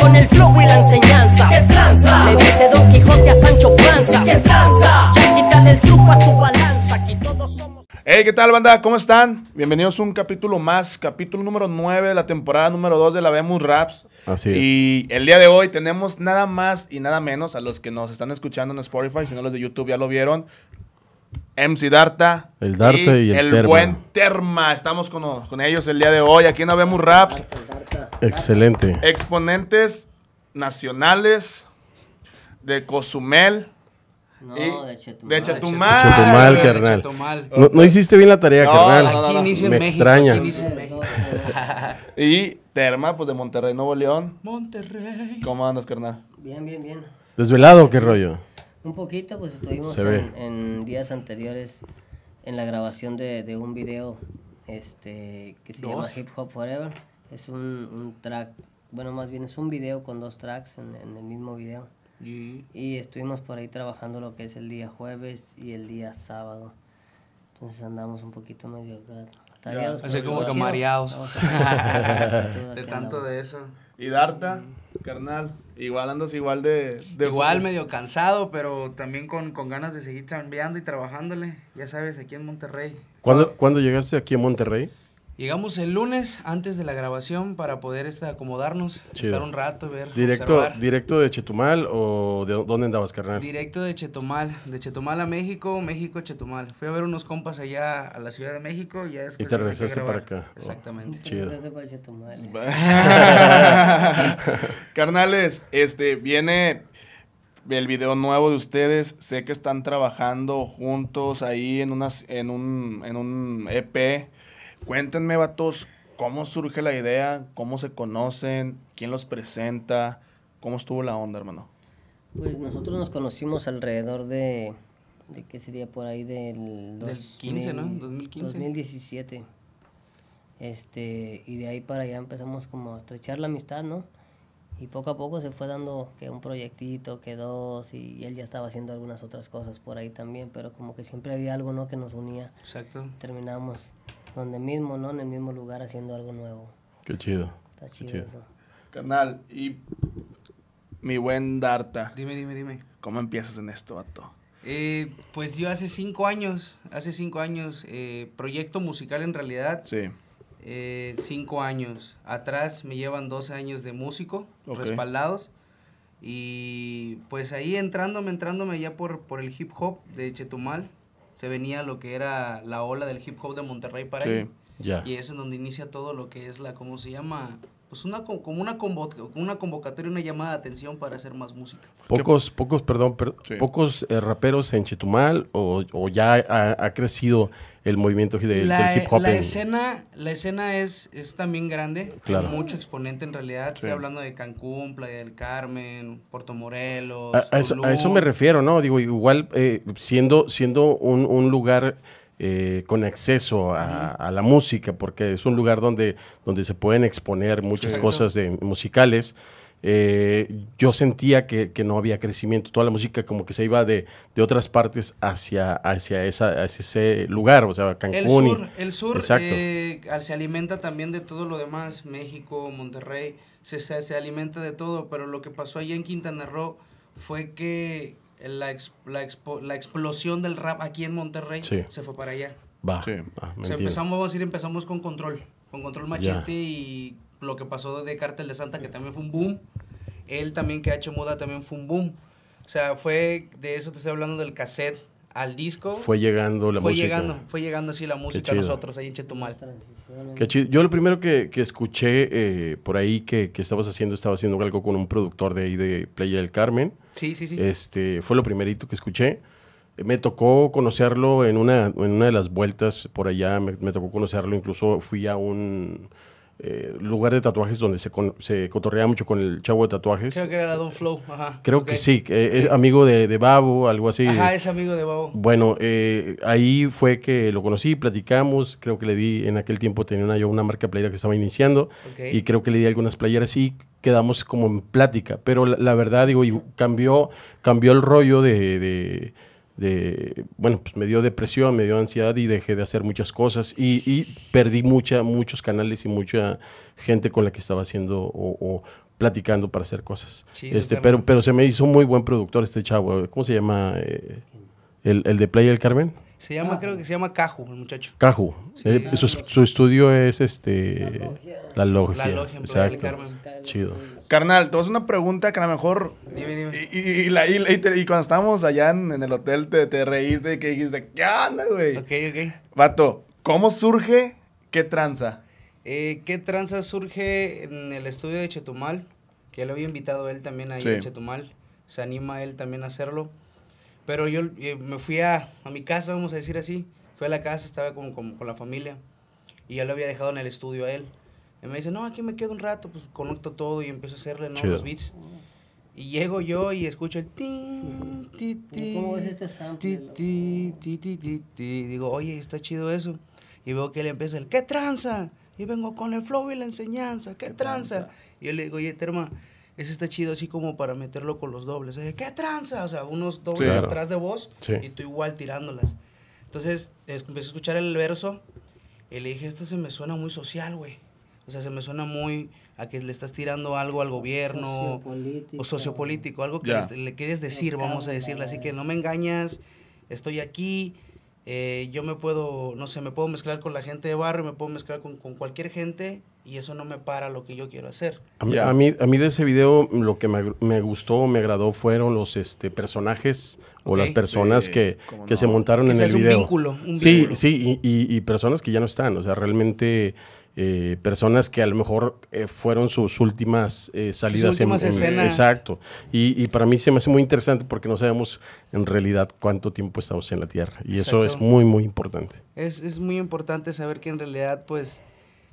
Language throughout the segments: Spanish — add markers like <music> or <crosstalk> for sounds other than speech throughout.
con el flow y la enseñanza. ¿Qué tranza? Le dice Don Quijote a Sancho Panza. ¿Qué tranza? Ya quítale el truco a tu balanza. Aquí todos somos. Hey, ¿qué tal, banda? ¿Cómo están? Bienvenidos a un capítulo más, capítulo número 9 de la temporada número 2 de la Vemos Raps. Así es. Y el día de hoy tenemos nada más y nada menos a los que nos están escuchando en Spotify, si no los de YouTube ya lo vieron. MC Darta. El Darta y el Terma. buen Terma. Estamos con, con ellos el día de hoy. Aquí en Vemos Raps. Excelente. Exponentes nacionales de Cozumel. No, y- de Chetumal. De Chetumal. Chetumal, güey. carnal. Chetumal. No, no hiciste bien la tarea, No, carnal. no, no, Aquí no. inicio en Me México. extraña. aquí inicio en México. <laughs> Y Terma, pues de Monterrey, Nuevo León. Monterrey. ¿Cómo andas, carnal? Bien, bien, bien. ¿Desvelado o qué rollo? Un poquito, pues estuvimos en, en días anteriores en la grabación de, de un video este, que se llama. Hip Hop Forever. Es un, un track, bueno, más bien es un video con dos tracks en, en el mismo video. Y Y estuvimos por ahí trabajando lo que es el día jueves y el día sábado. Entonces andamos un poquito medio atareados. Así como que mareados. <laughs> De tanto andamos. de eso. Y Darta, carnal. Igual andas igual de. de Igual medio cansado, pero también con, con ganas de seguir chambeando y trabajándole. Ya sabes, aquí en Monterrey. ¿Cuándo, ¿cuándo llegaste aquí a Monterrey? Llegamos el lunes antes de la grabación para poder este, acomodarnos, Chido. estar un rato, ver, ¿Directo, observar. ¿Directo de Chetumal o de dónde andabas, carnal? Directo de Chetumal, de Chetumal a México, México Chetumal. Fui a ver unos compas allá a la Ciudad de México y ya después... Y te a regresaste para acá. Oh. Exactamente. Chido. Para Chetumal. <laughs> Carnales, este, viene el video nuevo de ustedes. Sé que están trabajando juntos ahí en, unas, en, un, en un EP. Cuéntenme, vatos, cómo surge la idea, cómo se conocen, quién los presenta, cómo estuvo la onda, hermano. Pues nosotros nos conocimos alrededor de, de qué sería por ahí del, Del 15, ¿no? 2015. 2017. Este, y de ahí para allá empezamos como a estrechar la amistad, ¿no? Y poco a poco se fue dando que un proyectito, que dos, y, y él ya estaba haciendo algunas otras cosas por ahí también, pero como que siempre había algo, ¿no? Que nos unía. Exacto. Terminamos donde mismo, ¿no? En el mismo lugar haciendo algo nuevo. Qué chido. Está chido, chido. eso. Carnal, y mi buen Darta, Dime, dime, dime. ¿cómo empiezas en esto, vato? Eh, pues yo hace cinco años, hace cinco años, eh, proyecto musical en realidad, Sí. eh, cinco años. Atrás me llevan 12 años de músico, Ok. respaldados. Y pues ahí entrándome, entrándome ya por, por el hip hop de Chetumal, se venía lo que era la ola del hip hop de Monterrey para Sí. ahí. Y es en donde inicia todo lo que es la, ¿cómo se llama? Pues una, co- como una, una convocatoria, una llamada de atención para hacer más música. Pocos, pocos, perdón, per- Sí. pocos eh, raperos en Chetumal o, o ya ha, ha crecido el movimiento de- la, del hip hop. la en- escena, la escena es, es también grande, Claro. hay mucho exponente en realidad. Estoy hablando de Cancún, Playa del Carmen, Puerto Morelos. A, a eso, a eso Tulum. me refiero, ¿no? Digo, igual eh, siendo, siendo un, un lugar eh, con acceso a, a la música, porque es un lugar donde, donde se pueden exponer muchas cosas de, musicales. eh, yo sentía que, que no había crecimiento, toda la música como que se iba de, de otras partes hacia, hacia, esa, hacia ese lugar, o sea, Cancún. El y- sur, el sur eh, se alimenta también de todo lo demás, México, Monterrey, se, se, se alimenta de todo, pero lo que pasó allá en Quintana Roo fue que la, ex- la, expo- la explosión del rap aquí en Monterrey Sí. se fue para allá. Va, Sí. ah, me O sea, entiendo. empezamos, vamos a decir, empezamos con control, con control machete Ya. y lo que pasó de Cártel de Santa, que también fue un boom. Él también, que H Muda, también fue un boom. O sea, fue, de eso te estoy hablando del cassette al disco. Fue llegando la fue música. llegando, fue llegando así la música a nosotros ahí en Chetumal. Qué chido. Yo lo primero que, que escuché eh, por ahí que, que estabas haciendo, estaba haciendo algo con un productor de ahí de Playa del Carmen. Sí, sí, sí. Este, fue lo primerito que escuché. Eh, Me tocó conocerlo en una, en una de las vueltas por allá, me, me tocó conocerlo, incluso fui a un eh, lugar de tatuajes donde se, con- se cotorrea mucho con el chavo de tatuajes. Creo que era Don Flow, ajá. Creo que sí, es amigo de, de Babo, algo así. Ajá, es amigo de Babo. Bueno, eh, ahí fue que lo conocí, platicamos, creo que le di, en aquel tiempo tenía una, yo una marca de playera que estaba iniciando y creo que le di algunas playeras y quedamos como en plática, pero la, la verdad, digo, y cambió, cambió el rollo de, de- de- bueno, pues me dio depresión, me dio ansiedad y dejé de hacer muchas cosas y, y perdí mucha, muchos canales y mucha gente con la que estaba haciendo o, o platicando para hacer cosas. Chido, este, pero, pero se me hizo muy buen productor este chavo. ¿Cómo se llama? Eh, el, el de Playa del Carmen. Se llama, creo que se llama Caju, el muchacho. Caju. Eh, su, su estudio es este La Logia. La Logia en Playa del Exacto. Carmen. Chido. Carnal, te voy a una pregunta que a lo mejor. Dime, dime. Y, y- y la- y la- y te- y cuando estábamos allá en, en el hotel, te, te reíste que dijiste, ¿qué onda, güey? Ok, ok. Vato, ¿cómo surge? ¿Qué tranza? Eh, ¿Qué tranza surge en el estudio de Chetumal? Que ya lo había invitado él también ahí Sí. en Chetumal. Se anima él también a hacerlo. Pero yo eh, me fui a, a mi casa, vamos a decir así. Fui a la casa, estaba con, con, con la familia. Y ya lo había dejado en el estudio a él. Y me dice, no, aquí me quedo un rato, pues conecto todo y empiezo a hacerle ¿no? Los beats. Y llego yo y escucho el ti, ti, ti, ¿Cómo ves este sample, ti, ti, ti, ti, ti, ti. Digo, oye, está chido eso. Y veo que él empieza el, ¿qué tranza? Y vengo con el flow y la enseñanza, ¿qué, tranza? Y yo le digo, oye, Terma, ese está chido así como para meterlo con los dobles. Y, ¿Qué tranza? O sea, unos dobles Claro. atrás de voz Sí. y tú igual tirándolas. Entonces es- empecé a escuchar el verso y le dije, esto se me suena muy social, güey. O sea, se me suena muy a que le estás tirando algo al gobierno Sociopolítico. o sociopolítico, algo que Ya. le, le quieres decir, vamos a decirle. Así que no me engañas, estoy aquí, eh, yo me puedo, no sé, me puedo mezclar con la gente de barrio, me puedo mezclar con, con cualquier gente y eso no me para lo que yo quiero hacer. A mí, a mí, a mí de ese video lo que me, me gustó, me agradó fueron los este, personajes o las personas que, que no. se montaron Que en el un video. vínculo, un sí, vínculo. sí, y, y- y personas que ya no están, o sea, realmente eh, personas que a lo mejor eh, fueron sus últimas eh, salidas. últimas escenas. Exacto. Y, y para mí se me hace muy interesante porque no sabemos en realidad cuánto tiempo estamos en la Tierra. Y eso es muy, muy importante. Es, es muy importante saber que en realidad, pues,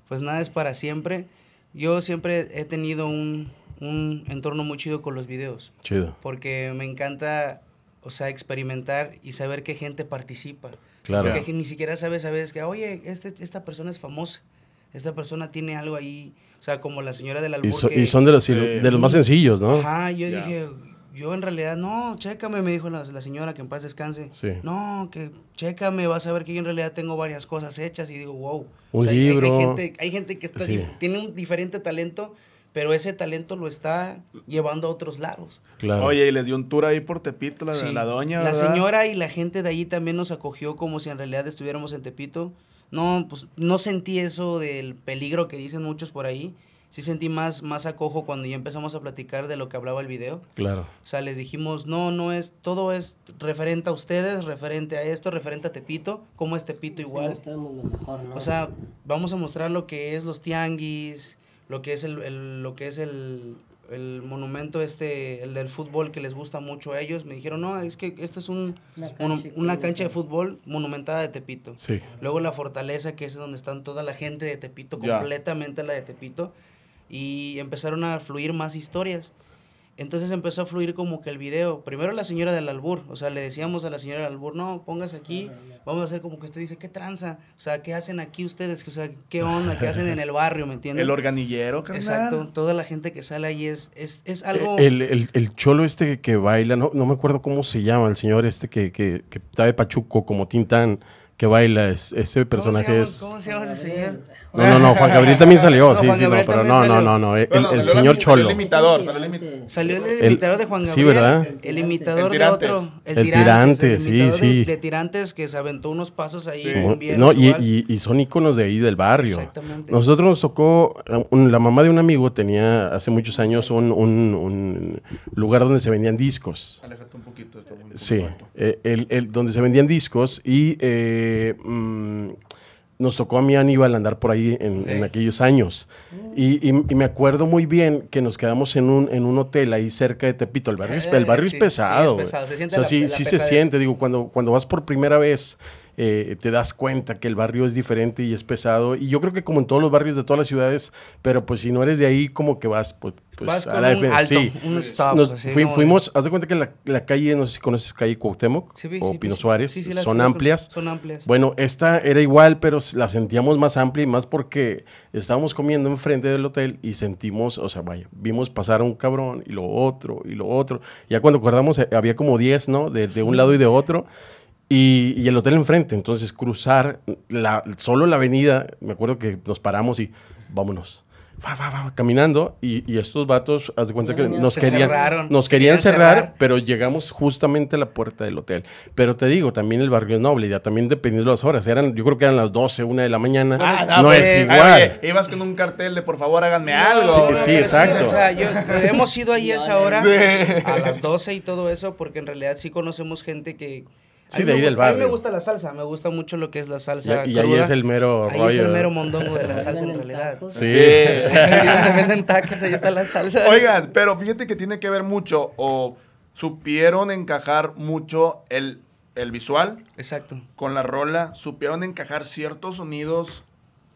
pues nada es para siempre. Yo siempre he tenido un, un entorno muy chido con los videos. Chido. porque me encanta, o sea, experimentar y saber qué gente participa. Claro. Porque ni siquiera sabes a veces que, oye, este, esta persona es famosa, esta persona tiene algo ahí, o sea, como la señora del albur Y, so- que- y son de los, de los más sencillos, ¿no? Ajá, yo dije, yo en realidad, no, chécame, me dijo la, la señora que en paz descanse. Sí. No, que chécame, vas a ver que yo en realidad tengo varias cosas hechas y digo, wow. Un libro. Hay, gente, hay gente que está Sí. tiene un diferente talento, pero ese talento lo está llevando a otros lados. Claro. Oye, y les dio un tour ahí por Tepito, la, Sí. la doña. La ¿verdad? señora y la gente de allí también nos acogió como si en realidad estuviéramos en Tepito. No, pues no sentí eso del peligro que dicen muchos por ahí. Sí sentí más, más acojo cuando ya empezamos a platicar de lo que hablaba el video. Claro. O sea, les dijimos, no, no es, todo es referente a ustedes, referente a esto, referente a Tepito, cómo es Tepito igual. Lo mejor, ¿no? O sea, vamos a mostrar lo que es los tianguis, lo que es el, el- lo que es el, el monumento este, el del fútbol que les gusta mucho a ellos. Me dijeron, no, es que este es un, Una cancha una que- cancha de fútbol monumentada de Tepito. Sí. Luego la fortaleza, que es donde están toda la gente de Tepito, completamente la de Tepito. Y empezaron a fluir más historias. Entonces empezó a fluir como que el video. Primero la señora del albur. O sea, le decíamos a la señora del albur, no, póngase aquí. Vamos a hacer como que usted dice, ¿qué tranza? O sea, ¿qué hacen aquí ustedes? O sea, ¿qué onda? ¿Qué hacen en el barrio? ¿Me entienden? El organillero, carnal. Exacto. Toda la gente que sale ahí es, es, es algo... El, el- el cholo este que baila, no, no me acuerdo cómo se llama, el señor este que, que, que está de Pachuco como Tintán, que baila, es, ese ¿Cómo se personaje llama- es... ¿Cómo se llama ese señor? No, no, no, Juan Gabriel también salió, No, sí, sí, no, pero no, no, no, no, el, señor cholo. el imitador, salió el imi- Salió el, imitador de Juan sí, Gabriel. ¿verdad? El imitador El de otro. El Tirantes, sí, imitador sí. De, Tirantes que se aventó unos pasos ahí. Sí. No, y, igual. y- y son íconos de ahí del barrio. Exactamente. Nosotros nos tocó, un- la mamá de un amigo tenía hace muchos años un, un- un lugar donde se vendían discos. Aléjate un poquito, está muy Sí, alto. eh, el, el- donde se vendían discos y eh, mm, nos tocó a mí Aníbal andar por ahí en, aquellos años. Y, y- y me acuerdo muy bien que nos quedamos en un, en un hotel ahí cerca de Tepito. El barrio es, el Eh, barrio sí, es pesado. sí, es güey. pesado. Se siente O sea, la- sí, la sí se siente. Digo, cuando, cuando vas por primera vez, eh, te das cuenta que el barrio es diferente y es pesado. Y yo creo que como en todos los barrios de todas las ciudades, pero pues si no eres de ahí, como que vas, pues, pues Vas a la defensa. Sí. un stop, Nos así fui- de- fuimos, haz de cuenta que la, la calle, no sé si conoces calle Cuauhtémoc Sí, o sí, Pino. Suárez, Sí, sí, las son amplias. Son amplias. Bueno, esta era igual, pero la sentíamos más amplia y más porque estábamos comiendo enfrente del hotel y sentimos, o sea, vaya, vimos pasar a un cabrón y lo otro y lo otro. Ya cuando acordamos eh, había como 10, ¿no? De, de un lado y de otro. Y, y el hotel enfrente, entonces cruzar la, solo la avenida, me acuerdo que nos paramos y vámonos. va, va, va, caminando y, y estos vatos, haz de cuenta que nos querían, cerraron, nos querían cerrar, cerrar. pero llegamos justamente a la puerta del hotel. Pero te digo, también el barrio es noble, ya también dependiendo de las horas, eran, yo creo que eran las 12, una de la mañana, Ah, no, pues, es igual. oye, ibas con un cartel de por favor háganme algo. Sí, exacto. o sea, yo- hemos ido ahí a esa hora, a las 12 y todo eso, porque en realidad sí conocemos gente que... a Sí, mí de me ahí del gusta- A mí me gusta la salsa, me gusta mucho lo que es la salsa y ahí cruda. es el mero Ahí rollo. es el mero mondongo de la Ahí salsa en realidad. tacos. Sí. Ahí venden tacos, ahí está la salsa. Oigan, pero fíjate que tiene que ver mucho o supieron encajar mucho el, el visual Exacto. con la rola, supieron encajar ciertos sonidos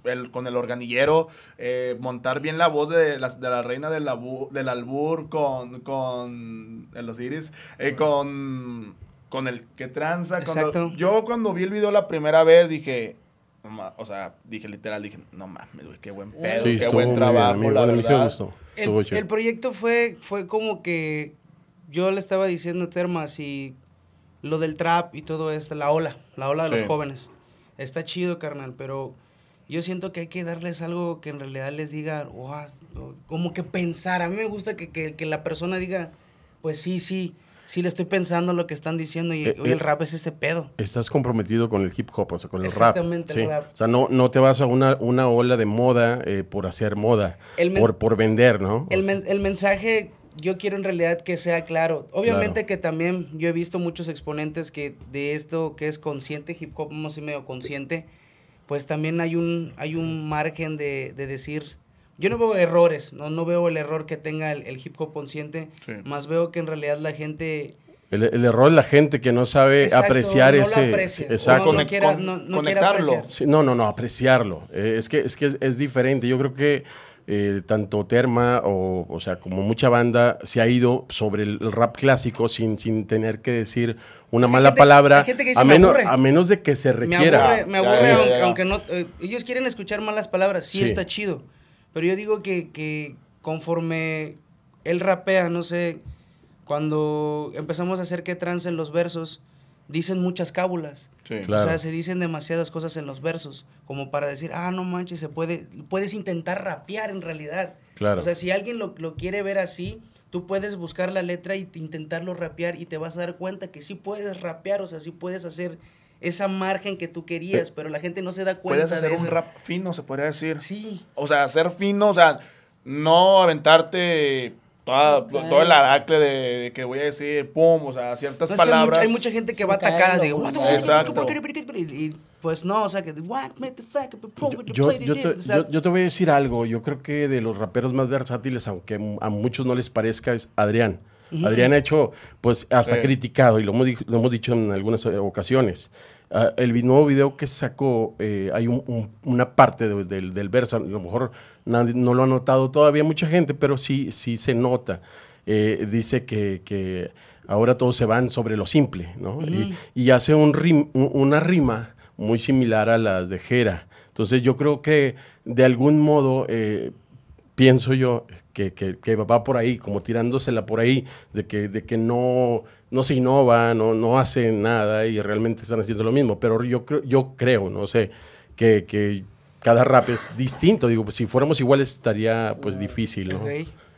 el- con el organillero, eh, montar bien la voz de la, de la reina del, del albur con, con el Osiris, eh, con, con el que tranza. cuando- yo cuando vi el video la primera vez dije, o sea, dije literal, dije, no mames, güey, qué buen pedo, Sí, qué buen bien, trabajo, la verdad. gustó. El, el proyecto fue, fue como que yo le estaba diciendo a Termas y lo del trap y todo esto, la ola, la ola de Sí. los jóvenes. Está chido, carnal, pero yo siento que hay que darles algo que en realidad les diga, "Wow", o como que pensar. A mí me gusta que, que- que la persona diga, pues sí, sí, sí le estoy pensando lo que están diciendo y Eh, eh, el rap es este pedo. Estás comprometido con el hip hop, o sea, con el rap. Exactamente, el rap. O sea, no, no te vas a una, una ola de moda eh, por hacer moda, por, por vender, ¿no? El, men- el mensaje yo quiero en realidad que sea claro. Obviamente Claro. que también yo he visto muchos exponentes que de esto que es consciente, hip hop, no sé, medio consciente, pues también hay un, hay un margen de, de decir, yo no veo errores, no, no veo el error que tenga el, el hip hop consciente, Sí. más veo que en realidad la gente... el, el error es la gente que no sabe Exacto, apreciar no lo ese. aprecia, o exacto. no, no quiera- no- no quiera conectarlo. apreciar. Sí, no, no, no, apreciarlo. Eh, es que, es, que es, es diferente. Yo creo que eh, tanto Terma o, o sea, como mucha banda se ha ido sobre el, el rap clásico sin, sin tener que decir una mala gente- palabra, hay gente que dice, a, "Me menos, aburre". a menos de que se Me requiera. aburre, me aburre ya, ya, aunque, no... eh, ellos quieren escuchar malas palabras, sí, Sí. está chido. Pero yo digo que, que conforme él rapea, no sé, cuando empezamos a hacer que trance en los versos, dicen muchas cábulas. Sí. Claro. O sea, se dicen demasiadas cosas en los versos, como para decir, ah, no manches, se puede, puedes intentar rapear en realidad. Claro. O sea, si alguien lo, lo quiere ver así, tú puedes buscar la letra y t- intentarlo rapear y te vas a dar cuenta que sí puedes rapear, o sea, sí puedes hacer esa margen que tú querías, Pe- pero la gente no se da cuenta Puedes hacer de un eso. rap fino, se podría decir. Sí. O sea, ser fino, o sea, no aventarte toda- claro. todo el aracle de, de que voy a decir, pum, o sea, ciertas No, es que hay, palabras. mucha, hay mucha gente que va atacada de... Exacto. fuck?" Y, pues no, o sea, que... "What? What the fuck? Yo, yo te, O sea, yo- yo te voy a decir algo. Yo creo que de los raperos más versátiles, aunque a muchos no les parezca, es Adrián. Adrián ha hecho, pues, hasta Sí. criticado, y lo hemos, lo hemos dicho en algunas ocasiones. Ah, el nuevo video que sacó, eh, hay un- un- una parte de- del, del verso, a lo mejor nadie, no lo ha notado todavía mucha gente, pero sí, sí se nota. Eh, dice que, que ahora todos se van sobre lo simple, ¿no? y, y hace un rim- un- una rima muy similar a las de Jera. Entonces yo creo que de algún modo eh, pienso yo que, que- que va por ahí, como tirándosela por ahí, de que, de que no, no se innova, no, no hace nada y realmente están haciendo lo mismo. Pero yo, creo- yo creo, no sé, que, que cada rap es distinto. Digo, pues si fuéramos iguales estaría pues difícil, ¿no?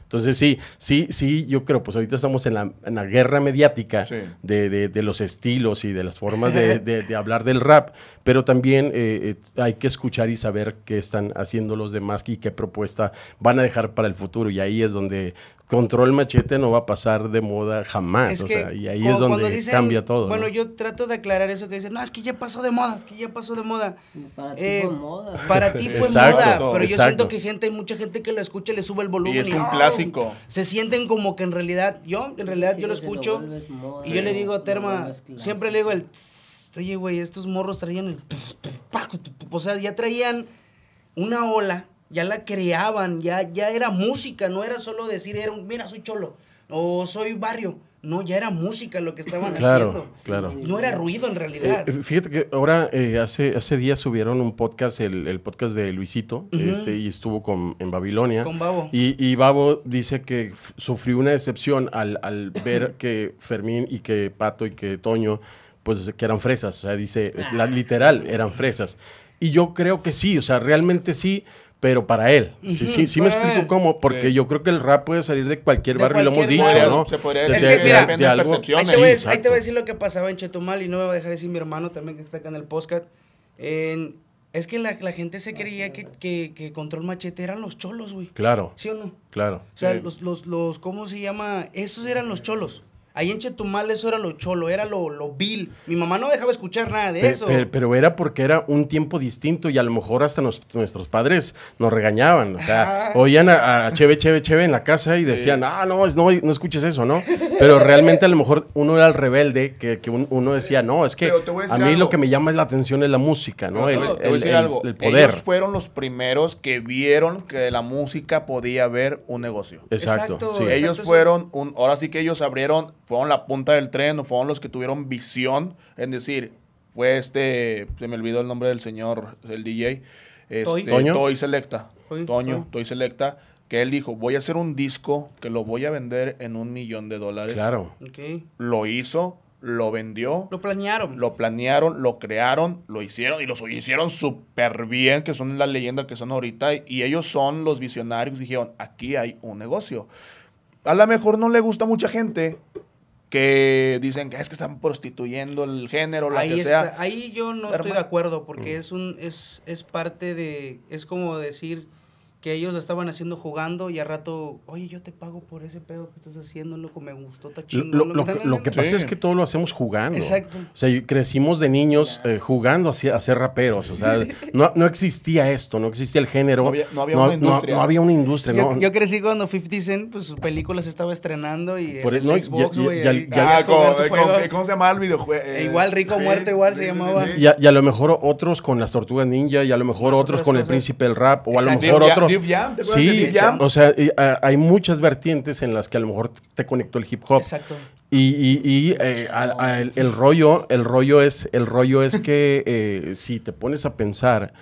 Entonces sí, sí, sí, yo creo, pues ahorita estamos en la, en la guerra mediática Sí. de, de- de los estilos y de las formas de, de- de hablar del rap, pero también eh, eh, hay que escuchar y saber qué están haciendo los demás y qué propuesta van a dejar para el futuro. Y ahí es donde Control Machete no va a pasar de moda jamás. Es o sea, y ahí es donde dicen- cambia todo. Bueno, ¿no? yo trato de aclarar eso que dicen, no, es que ya pasó de moda, es que ya pasó de moda. Para ti Eh, fue moda. Para <laughs> ti fue Exacto, moda, pero yo siento que gente, hay mucha gente que lo escucha y le sube el volumen. Y es un ¡oh! clásico. Se sienten como que en realidad, yo, en realidad Sí, yo lo escucho moda, y yo le digo a Terma, siempre le digo el, "Tss, oye, güey, estos morros traían el, tuf, tuf, paco, tuf, tuf". o sea, ya traían una ola, ya la creaban, ya, ya era música, no era solo decir, era un, mira, soy cholo, o soy barrio, no, ya era música lo que estaban Claro, haciendo. claro. No era ruido en realidad. Eh, fíjate que ahora, eh, hace, hace días subieron un podcast, el, el podcast de Luisito, este, y estuvo con, en Babilonia. Con Babo. Y, y Babo dice que sufrió una decepción al, al ver que Fermín y que Pato y que Toño, pues que eran fresas. O sea, dice, la, literal, eran fresas. Y yo creo que sí, o sea, realmente sí, pero para él. Sí, sí, sí me para explico él. cómo, porque Sí. yo creo que el rap puede salir de cualquier De barrio, y lo hemos dicho. ¿no? Se podría decir Es que, que mira, depende de algo- Ahí te, voy, a- Sí, ahí te voy a exacto. decir lo que pasaba en Chetumal y no me va a dejar decir mi hermano también que está acá en el podcast. En- es que la, la gente se creía que, que, que Control Machete eran los cholos, güey. Claro, ¿Sí o no? claro. O sea, Sí. los, los, los, ¿cómo se llama? Esos eran los cholos. Ahí en Chetumal eso era lo cholo, era lo, lo vil. Mi mamá no dejaba escuchar nada de Pe- eso. pe- Pero, era porque era un tiempo distinto y a lo mejor hasta nos- nuestros padres nos regañaban. O sea, Ajá. oían a, a Cheve, Cheve, Cheve en la casa y decían, ah, no, es- no, no escuches eso, ¿no? Pero realmente a lo mejor uno era el rebelde que, que un- uno decía, no, es que a mí algo. lo que me llama la atención es la música, ¿no? El, Te voy a el- decir el- algo. el poder. Ellos fueron los primeros que vieron que la música podía ver un negocio. Exacto. Exacto, sí. ellos fueron, un, ahora sí que ellos abrieron, fueron la punta del tren, o fueron los que tuvieron visión en decir, fue este, se me olvidó el nombre del señor, el DJ, este, Toy. ¿Toño? Toy Selecta, Toy, Toño, Toy. Toy Selecta, que él dijo, voy a hacer un disco que lo voy a vender en un millón de dólares. Claro. Lo hizo, lo vendió, Lo planearon. lo planearon, lo crearon, lo hicieron y lo hicieron súper bien, que son la leyenda que son ahorita. Y ellos son los visionarios. Dijeron, aquí hay un negocio. A lo mejor no le gusta a mucha gente que dicen que es que están prostituyendo el género, la ahí, que está- sea. ahí yo no estoy de acuerdo porque es un es, es parte de es como decir que ellos lo estaban haciendo jugando y a rato, oye, yo te pago por ese pedo que estás haciendo, loco, me gustó, está chingón. lo- loco". lo que, lo que pasa Sí. es que todo lo hacemos jugando. Exacto. O sea, crecimos de niños eh, jugando a, ser- a ser raperos. O sea, <laughs> no, no existía esto, no existía el género. No había- no había una industria. no había una industria, Yo, no. yo crecí cuando 50 Cent, pues su película se estaba estrenando y Por el- Xbox, ya- ya- güey, Ah, eh, ¿Cómo se llamaba el videojuego? E igual, Rico Muerte, igual se llamaba. Y a, y a lo mejor otros con las tortugas ninja, y a lo mejor otros con el príncipe del rap, o a lo mejor otros. Def Jam, ¿te acuerdas de sí, Def Jam? o sea, y, hay muchas vertientes en las que a lo mejor te conectó el hip hop. Exacto. Y, y- y, eh, el, rollo, el rollo es, el rollo es que <laughs> eh, si te pones a pensar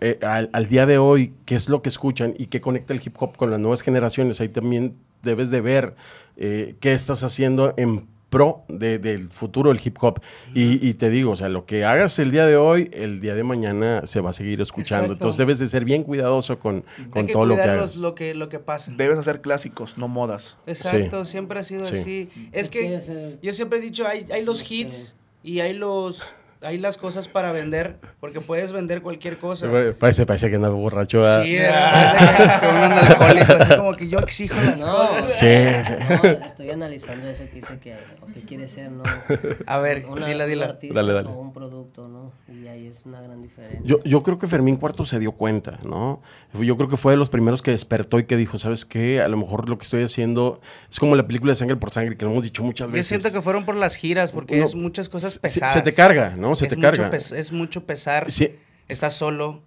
eh, al, al día de hoy qué es lo que escuchan y qué conecta el hip hop con las nuevas generaciones, ahí también debes de ver qué estás haciendo en pro de- del futuro del hip hop. Y, y te digo, o sea, lo que hagas el día de hoy, el día de mañana se va a seguir escuchando. Exacto. Entonces debes de ser bien cuidadoso con, con Hay que todo lo que hagas. lo que lo que pasa. Debes hacer clásicos, no modas. Exacto, siempre ha sido Sí. así. Es que yo siempre he dicho, hay, hay los hits y hay los hay las cosas para vender, porque puedes vender cualquier cosa. Parece, parece que anda borracho. ¿verdad? Sí, era, parece que, <laughs> que anda alcohólico, así como que yo exijo las No, cosas. Sí, sí. no, estoy analizando eso que dice que, o que quiere ser, ¿no? A ver, Una- dila, un dila. artista Dale, dale. O un producto, ¿no? Y ahí es una gran diferencia. Yo, yo creo que Fermín Cuarto se dio cuenta, ¿no? Yo creo que fue de los primeros que despertó y que dijo, ¿sabes qué? A lo mejor lo que estoy haciendo es como la película de Sangre por Sangre, que lo hemos dicho muchas Yo veces. siento que fueron por las giras, porque No, es muchas cosas se- pesadas. Se te carga, ¿no? Se es te mucho carga. es mucho pesar. Sí, Estás solo.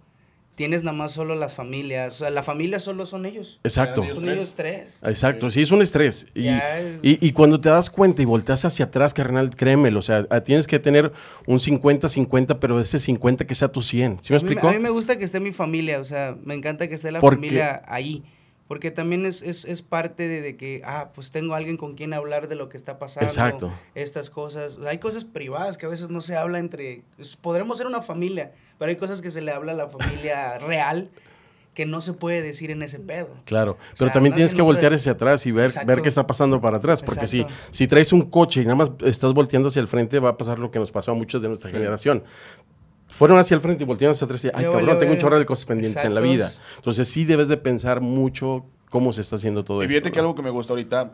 Tienes nada más solo las familias. O sea, la familia solo son ellos. exacto. Son ellos tres. Exacto, sí, es un estrés. Y, es- y- y cuando te das cuenta y volteas hacia atrás, carnal, créemelo, o sea, tienes que tener un 50-50, pero ese 50 que sea tu 100. ¿Sí me a, mí, explico? a mí me gusta que esté mi familia, o sea, me encanta que esté la Porque- familia ahí. Porque también es, es, es parte de, de que, ah, pues tengo alguien con quien hablar de lo que está pasando. Exacto. Estas cosas. O sea, hay cosas privadas que a veces no se habla entre... Podremos ser una familia, pero hay cosas que se le habla a la familia <laughs> real que no se puede decir en ese pedo. Claro, O pero sea, también tienes en que voltear hacia atrás y ver, Exacto. ver qué está pasando para atrás, porque si, si traes un coche y nada más estás volteando hacia el frente, va a pasar lo que nos pasó a muchos de nuestra generación. Fueron hacia el frente y voltearon hacia atrás y, ay, cabrón, tengo un ver. chorro de cosas pendientes en la vida. Entonces sí debes de pensar mucho cómo se está haciendo todo Y eso. fíjate que ¿no? algo que me gusta ahorita,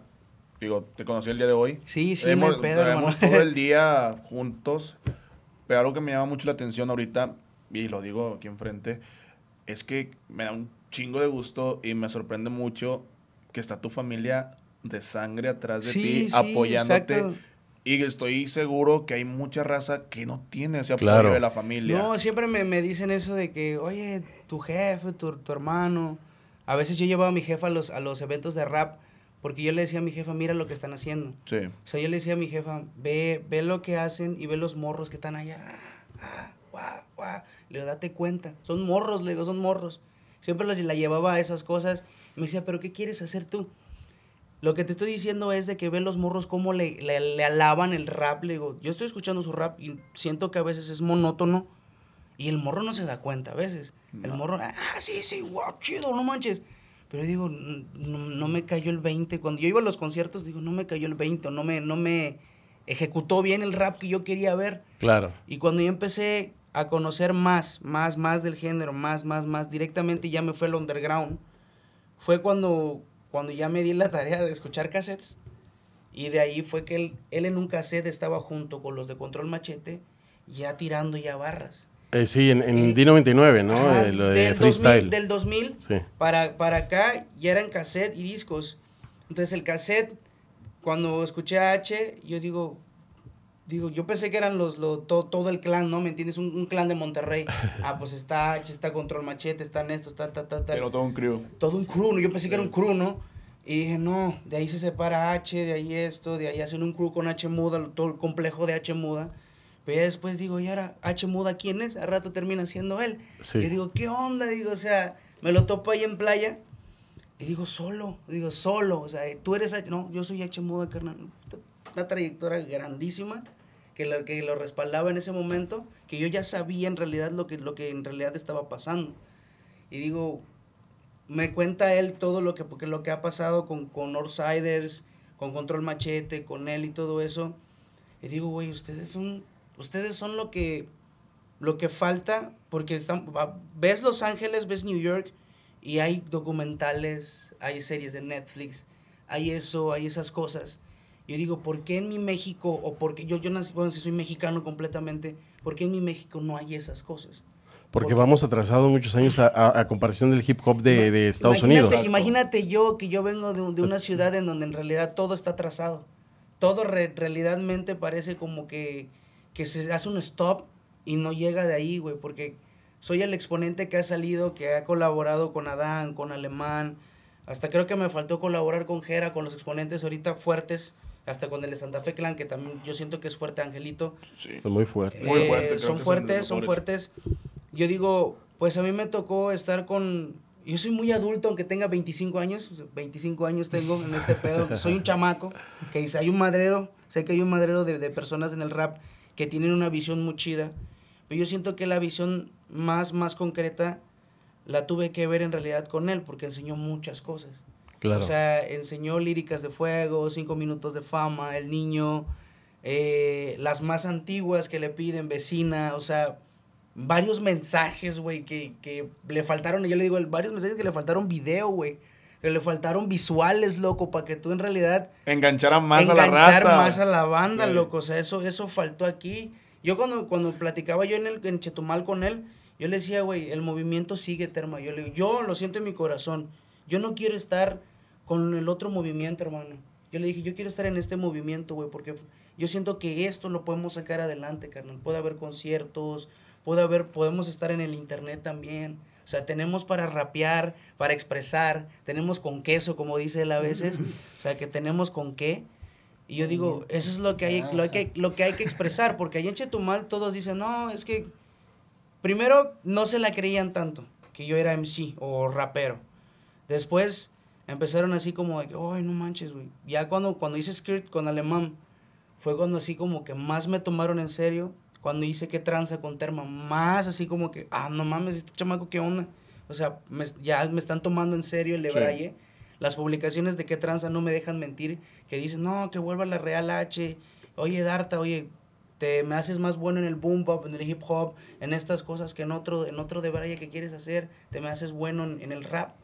digo, te conocí el día de hoy. Sí, sí, Hemos, hermano. todo el <laughs> día juntos, pero algo que me llama mucho la atención ahorita, y lo digo aquí enfrente, es que me da un chingo de gusto y me sorprende mucho que está tu familia de sangre atrás de Sí, ti, sí, apoyándote. exacto. Y estoy seguro que hay mucha raza que no tiene ese apoyo Claro. de la familia. No, siempre me, me dicen eso de que, oye, tu jefe, tu, tu hermano. A veces yo llevaba a mi jefa a los, a los eventos de rap porque yo le decía a mi jefa, mira lo que están haciendo. Sí. O sea, yo le decía a mi jefa, ve, ve lo que hacen y ve los morros que están allá. Ah, ah, guau. Le digo, date cuenta. Son morros, le digo, son morros. Siempre los- la llevaba a esas cosas. Me decía, pero ¿qué quieres hacer tú? Lo que te estoy diciendo es de que ve los morros cómo le, le, le alaban el rap. Le digo, yo estoy escuchando su rap y siento que a veces es monótono. Y el morro no se da cuenta a veces. El morro, ah, sí, sí, wow, chido, no manches. Pero digo, n- no, no me cayó el 20. Cuando yo iba a los conciertos, digo, no me cayó el 20, o no me, no me ejecutó bien el rap que yo quería ver. Claro. Y cuando yo empecé a conocer más, más, más del género, más, más, más, directamente ya me fue el underground, fue cuando, cuando ya me di la tarea de escuchar cassettes. Y de ahí fue que él, él en un cassette estaba junto con los de Control Machete, ya tirando ya barras. Eh, sí, en, en El- D99, ¿no? Ajá, Eh, lo de del freestyle. 2000, del 2000 Sí. para, para acá ya eran cassette y discos. Entonces el cassette, cuando escuché a H, yo digo, digo, yo pensé que eran los, lo- to- todo el clan, ¿no? ¿Me entiendes? Un, un clan de Monterrey. <laughs> Ah, pues está H, está Control Machete, están estos, está, ta, ta, ta. Pero todo un crew. Todo un crew, ¿no? Yo pensé que era un crew, ¿no? Y dije, no, de ahí se separa H, de ahí esto, de ahí hacen un crew con H muda, todo el complejo de H muda. Pero ya después digo, ¿y ahora H muda quién es? Al rato termina siendo él. Sí. Y digo, ¿qué onda? Digo, o sea, me lo topo ahí en playa. Y digo, solo, digo, solo. O sea, tú eres H. No, yo soy H muda, carnal. Una trayectoria grandísima que lo, que lo respaldaba en ese momento, que yo ya sabía en realidad lo que, lo que en realidad estaba pasando. Y digo, me cuenta él todo lo que, porque lo que ha pasado con, con Northsiders, con Control Machete, con él y todo eso. Y digo, güey, ustedes son, ustedes son lo que, lo que falta, porque están, ves Los Ángeles, ves New York, y hay documentales, hay series de Netflix, hay eso, hay esas cosas. Yo digo, ¿por qué en mi México, o porque yo, yo nací, bueno, si soy mexicano completamente, ¿por qué en mi México no hay esas cosas? Porque Porque- vamos atrasados muchos años a, a- a comparación del hip hop de, de Estados imagínate, Unidos. Imagínate yo que yo vengo de, de una ciudad en donde en realidad todo está atrasado. Todo re- realmente parece como que, que se hace un stop y no llega de ahí, güey, porque soy el exponente que ha salido, que ha colaborado con Adán, con Alemán, hasta creo que me faltó colaborar con Jera, con los exponentes ahorita fuertes, hasta con el de Santa Fe Clan, que también yo siento que es fuerte Angelito. Sí. Es muy fuerte. Muy Eh, fuerte, creo son fuertes, son fuertes. Yo digo, pues a mí me tocó estar con... Yo soy muy adulto, aunque tenga 25 años, o sea, 25 años tengo en este pedo, <laughs> soy un chamaco, que dice, hay un madrero, sé que hay un madrero de, de personas en el rap que tienen una visión muy chida, pero yo siento que la visión más, más concreta la tuve que ver en realidad con él, porque enseñó muchas cosas. Claro. O sea, enseñó líricas de fuego, cinco minutos de fama, el niño, eh, las más antiguas que le piden, vecina, o sea, varios mensajes, güey, que, que le faltaron, y yo le digo, varios mensajes que le faltaron video, güey, que le faltaron visuales, loco, para que tú en realidad Enganchar más a la enganchar raza. más a la banda, Sí. loco. O sea, eso, eso faltó aquí. Yo cuando, cuando platicaba yo en, el, en Chetumal con él, yo le decía, güey, el movimiento sigue, Terma. Yo le digo, yo lo siento en mi corazón. Yo no quiero estar con el otro movimiento, hermano. Yo le dije, yo quiero estar en este movimiento, güey, porque yo siento que esto lo podemos sacar adelante, carnal. Puede haber conciertos, puede haber, podemos estar en el internet también. O sea, tenemos para rapear, para expresar, tenemos con queso, como dice él a veces. <laughs> O sea, que tenemos con qué. Y yo digo, eso es lo que hay, lo que, lo que, hay que expresar, <laughs> porque ahí en Chetumal todos dicen, no, es que primero no se la creían tanto, que yo era MC o rapero. Después empezaron así como de que, ay, no manches, güey. Ya cuando, cuando hice Skirt con Alemán, fue cuando así como que más me tomaron en serio. Cuando hice que tranza con Terma, más así como que, ah, no mames, este chamaco, ¿qué onda? O sea, me- ya me están tomando en serio el de Sí. Las publicaciones de que tranza no me dejan mentir, que dicen, no, que vuelva la Real H. Oye, Darta, oye, te me haces más bueno en el boom bap, en el hip hop, en estas cosas que en otro, en otro de Braille que quieres hacer, te me haces bueno en, en el rap.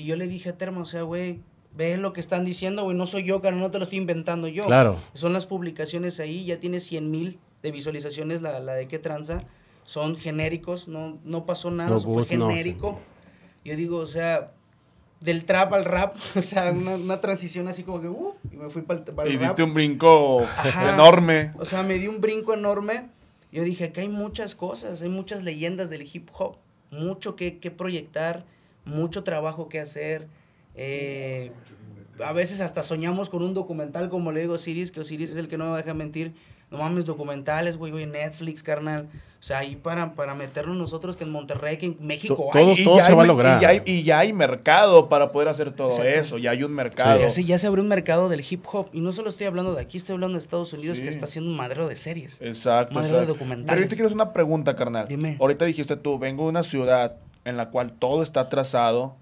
Y yo le dije a Terma, o sea, güey, ve lo que están diciendo, güey, no soy yo, cara, no te lo estoy inventando yo. Claro. Son las publicaciones ahí, ya tiene 100 mil de visualizaciones la, la de qué tranza. Son genéricos, no, no pasó nada, No, eso fue pues, no, sí. genérico. Yo digo, o sea, del trap al rap, <laughs> o sea, una, una transición así como que, uh, y me fui para el, para el rap. Hiciste un brinco Ajá. enorme. O sea, me dio un brinco enorme. Yo dije, que hay muchas cosas, hay muchas leyendas del hip hop, mucho que, que proyectar, mucho trabajo que hacer. Eh, a veces hasta soñamos con un documental, como le digo a Osiris, que Osiris es el que no me deja mentir. no mames, documentales, güey, güey, Netflix, carnal. O sea, ahí para, para meternos nosotros que en Monterrey, que en México To- hay. todo- Y todo ya se hay va a lograr. Y ya, hay, y ya hay mercado para poder hacer todo Exacto. eso. Ya hay un mercado. Ya se, ya se abrió un mercado del hip hop. Y no solo estoy hablando de aquí, estoy hablando de Estados Unidos, Sí. que está haciendo un madrero de series. Exacto. Madero de documentales. Pero ahorita quiero hacer una pregunta, carnal. Dime. Ahorita dijiste tú, vengo de una ciudad en la cual todo está trazado.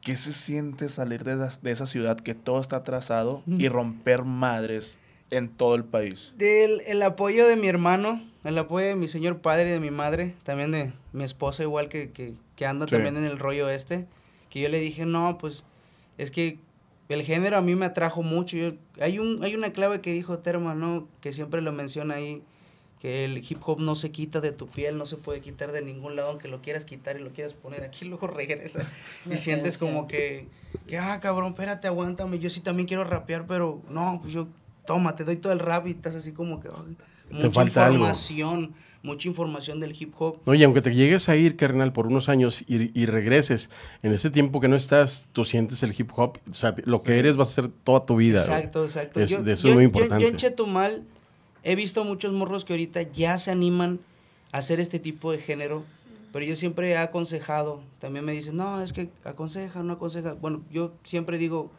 ¿Qué se siente salir de esa, de esa ciudad que todo está trazado Mm. y romper madres en todo el país? Del el apoyo de mi hermano, el apoyo de mi señor padre y de mi madre, también de mi esposa igual que, que, que anda Sí. también en el rollo este, que yo le dije, no, pues es que el género a mí me atrajo mucho. Yo, hay, un, hay una clave que dijo Terma, ¿no? Que siempre lo menciona ahí, que el hip hop no se quita de tu piel, no se puede quitar de ningún lado, aunque lo quieras quitar y lo quieras poner aquí, <laughs> luego regresa <laughs> y sientes como que, que, ah, cabrón, espérate, aguántame, yo sí también quiero rapear, pero no, pues yo, toma, te doy todo el rap y estás así como que, mucha falta algo. información, mucha información del hip hop. No, y aunque te llegues a ir, carnal, por unos años y, y regreses, en ese tiempo que no estás, tú sientes el hip hop, o sea, lo que eres va a ser toda tu vida. Exacto, exacto. Es- Yo- de eso yo- es muy yo- importante. Yo, en Chetumal he visto muchos morros que ahorita ya se animan a hacer este tipo de género, pero yo siempre he aconsejado, también me dicen, no, es que aconseja, no aconseja. Bueno, yo siempre digo,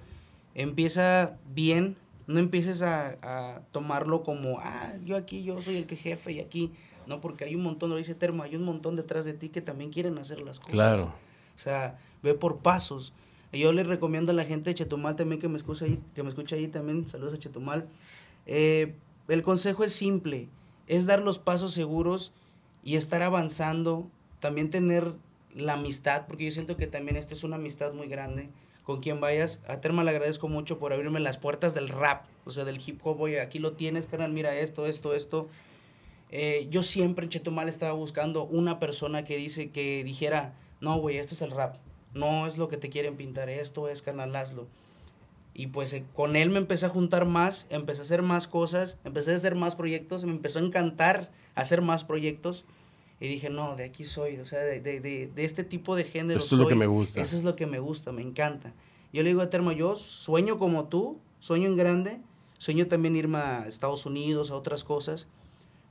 empieza bien, no empieces a, a tomarlo como, ah, yo aquí, yo soy el que jefe y aquí. No, porque hay un montón, lo dice Terma, hay un montón detrás de ti que también quieren hacer las cosas. Claro. O sea, ve por pasos. Yo les recomiendo a la gente de Chetumal también que me escucha ahí, que me escucha ahí también, saludos a Chetumal. Eh, el consejo es simple, es dar los pasos seguros y estar avanzando, también tener la amistad, porque yo siento que también esta es una amistad muy grande con quien vayas. A Terma le agradezco mucho por abrirme las puertas del rap, o sea, del hip hop. Oye, aquí lo tienes, carnal, mira esto, esto, esto. Eh, yo siempre en Chetumal estaba buscando una persona que dice que dijera, no, güey, esto es el rap, no es lo que te quieren pintar, esto es canal, hazlo. Y pues eh, con él me empecé a juntar más, empecé a hacer más cosas, empecé a hacer más proyectos, me empezó a encantar hacer más proyectos. Y dije, no, de aquí soy, o sea, de, de, de, de este tipo de género Esto es lo que me gusta. Eso es lo que me gusta, me encanta. Yo le digo a Termo, yo sueño como tú, sueño en grande, sueño también irme a Estados Unidos, a otras cosas,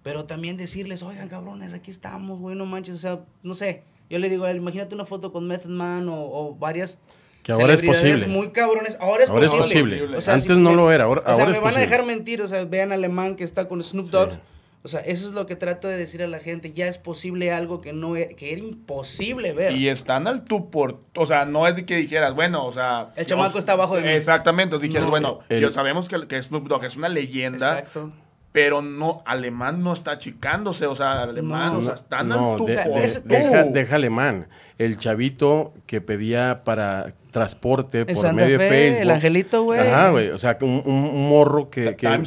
pero también decirles, oigan, cabrones, aquí estamos, güey, no manches, o sea, no sé. Yo le digo imagínate una foto con Method Man o, o varias Que ahora es posible. muy cabrones. Ahora es Ahora es posible. posible. O sea, Antes si no me- lo era, ahora, o sea, ahora me es van a dejar mentir, o sea, vean Alemán que está con Snoop Dogg. Sí. O sea, eso es lo que trato de decir a la gente. Ya es posible algo que no e- que era imposible ver. Y están al tú por. O sea, no es de que dijeras, bueno, o sea. El chamaco está abajo de mí. Exactamente. O sea, dijeras, No. bueno, El- yo sabemos que, que Snoop Dogg es una leyenda. Exacto. Pero no, alemán no está achicándose. O sea, alemán, No. o sea, están No, de- deja, deja alemán. El chavito que pedía para transporte El por Santa medio de Facebook. el angelito, güey. Ajá, güey. O sea, un, un- un morro que, que,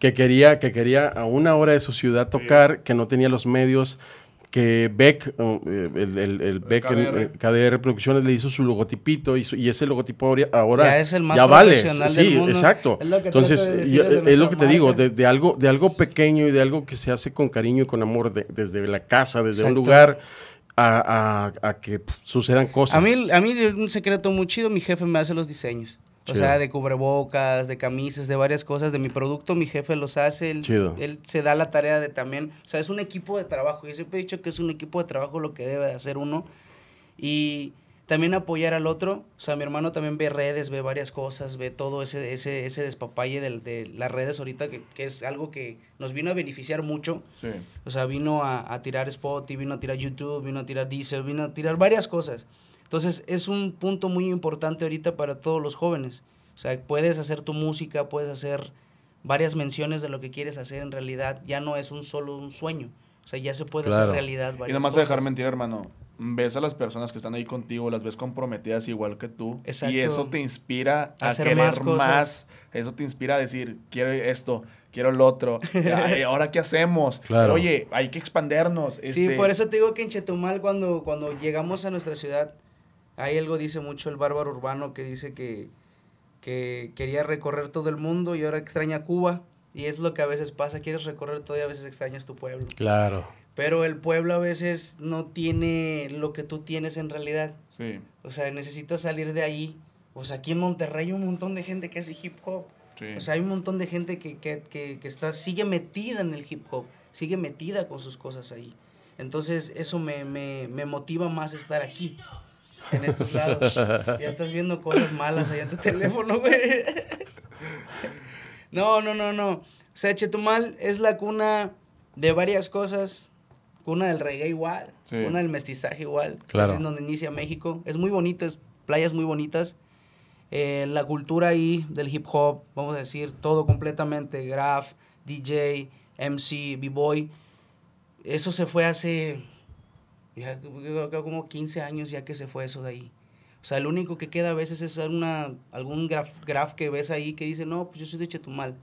que quería, que quería a una hora de su ciudad tocar, que no tenía los medios, que Beck, uh, el, el- el Beck en- KDR. eh, KDR Producciones le hizo su logotipito y, su- y ese logotipo ahora, Ya es el más ya vale. Sí, del mundo. exacto. Es lo que Entonces, yo- es lo que te digo, de, de algo, de algo pequeño y de algo que se hace con cariño y con amor de- desde la casa, desde un Exacto. lugar, a, a- a que sucedan cosas. A mí, a mí un secreto muy chido, mi jefe me hace los diseños. O sea, de cubrebocas, de camisas, de varias cosas. De mi producto, mi jefe los hace. Él, Chido. él se da la tarea de también... O sea, es un equipo de trabajo. Yo siempre he dicho que es un equipo de trabajo lo que debe de hacer uno. Y también apoyar al otro. O sea, mi hermano también ve redes, ve varias cosas, ve todo ese, ese, ese despapalle del- de, las redes ahorita, que, que es algo que nos vino a beneficiar mucho. Sí. O sea, vino a, a tirar Spotify, vino a tirar YouTube, vino a tirar Deezer, vino a tirar varias cosas. Entonces, es un punto muy importante ahorita para todos los jóvenes. O sea, puedes hacer tu música, puedes hacer varias menciones de lo que quieres hacer en realidad. Ya no es un solo un sueño. O sea, ya se puede Claro. hacer realidad Y varias no más a dejar cosas. mentir, hermano. Ves a las personas que están ahí contigo, las ves comprometidas igual que tú. Exacto. Y eso te inspira a Hacer querer más más, cosas. Eso te inspira a decir, quiero esto, quiero el otro. Ay, <laughs> ¿Ahora qué hacemos? Claro. Oye, hay que expandernos. Sí, este, por eso te digo que en Chetumal, cuando, cuando llegamos a nuestra ciudad, hay algo dice mucho el bárbaro urbano que dice que, que quería recorrer todo el mundo y ahora extraña Cuba. Y es lo que a veces pasa, quieres recorrer todo y a veces extrañas tu pueblo. Claro. Pero el pueblo a veces no tiene lo que tú tienes en realidad. Sí, O sea, necesitas salir de ahí. O sea, aquí en Monterrey hay un montón de gente que hace hip hop. Sí. O sea, hay un montón de gente que, que, que, que está, sigue metida en el hip hop, sigue metida con sus cosas ahí. Entonces, eso me, me, me motiva más estar aquí, en estos lados. Ya estás viendo cosas malas allá en tu teléfono, güey. No, no, no, no. O sea, Chetumal es la cuna de varias cosas. Cuna del reggae igual, Sí. cuna del mestizaje igual. Claro. Es donde inicia México. Es muy bonito, es playas muy bonitas. Eh, la cultura ahí del hip hop, vamos a decir, todo completamente, graph, DJ, MC, b-boy. Eso se fue hace ya, como 15 años ya que se fue eso de ahí. O sea, lo único que queda a veces es alguna, algún graph que ves ahí que dice, no, pues yo soy de Chetumal.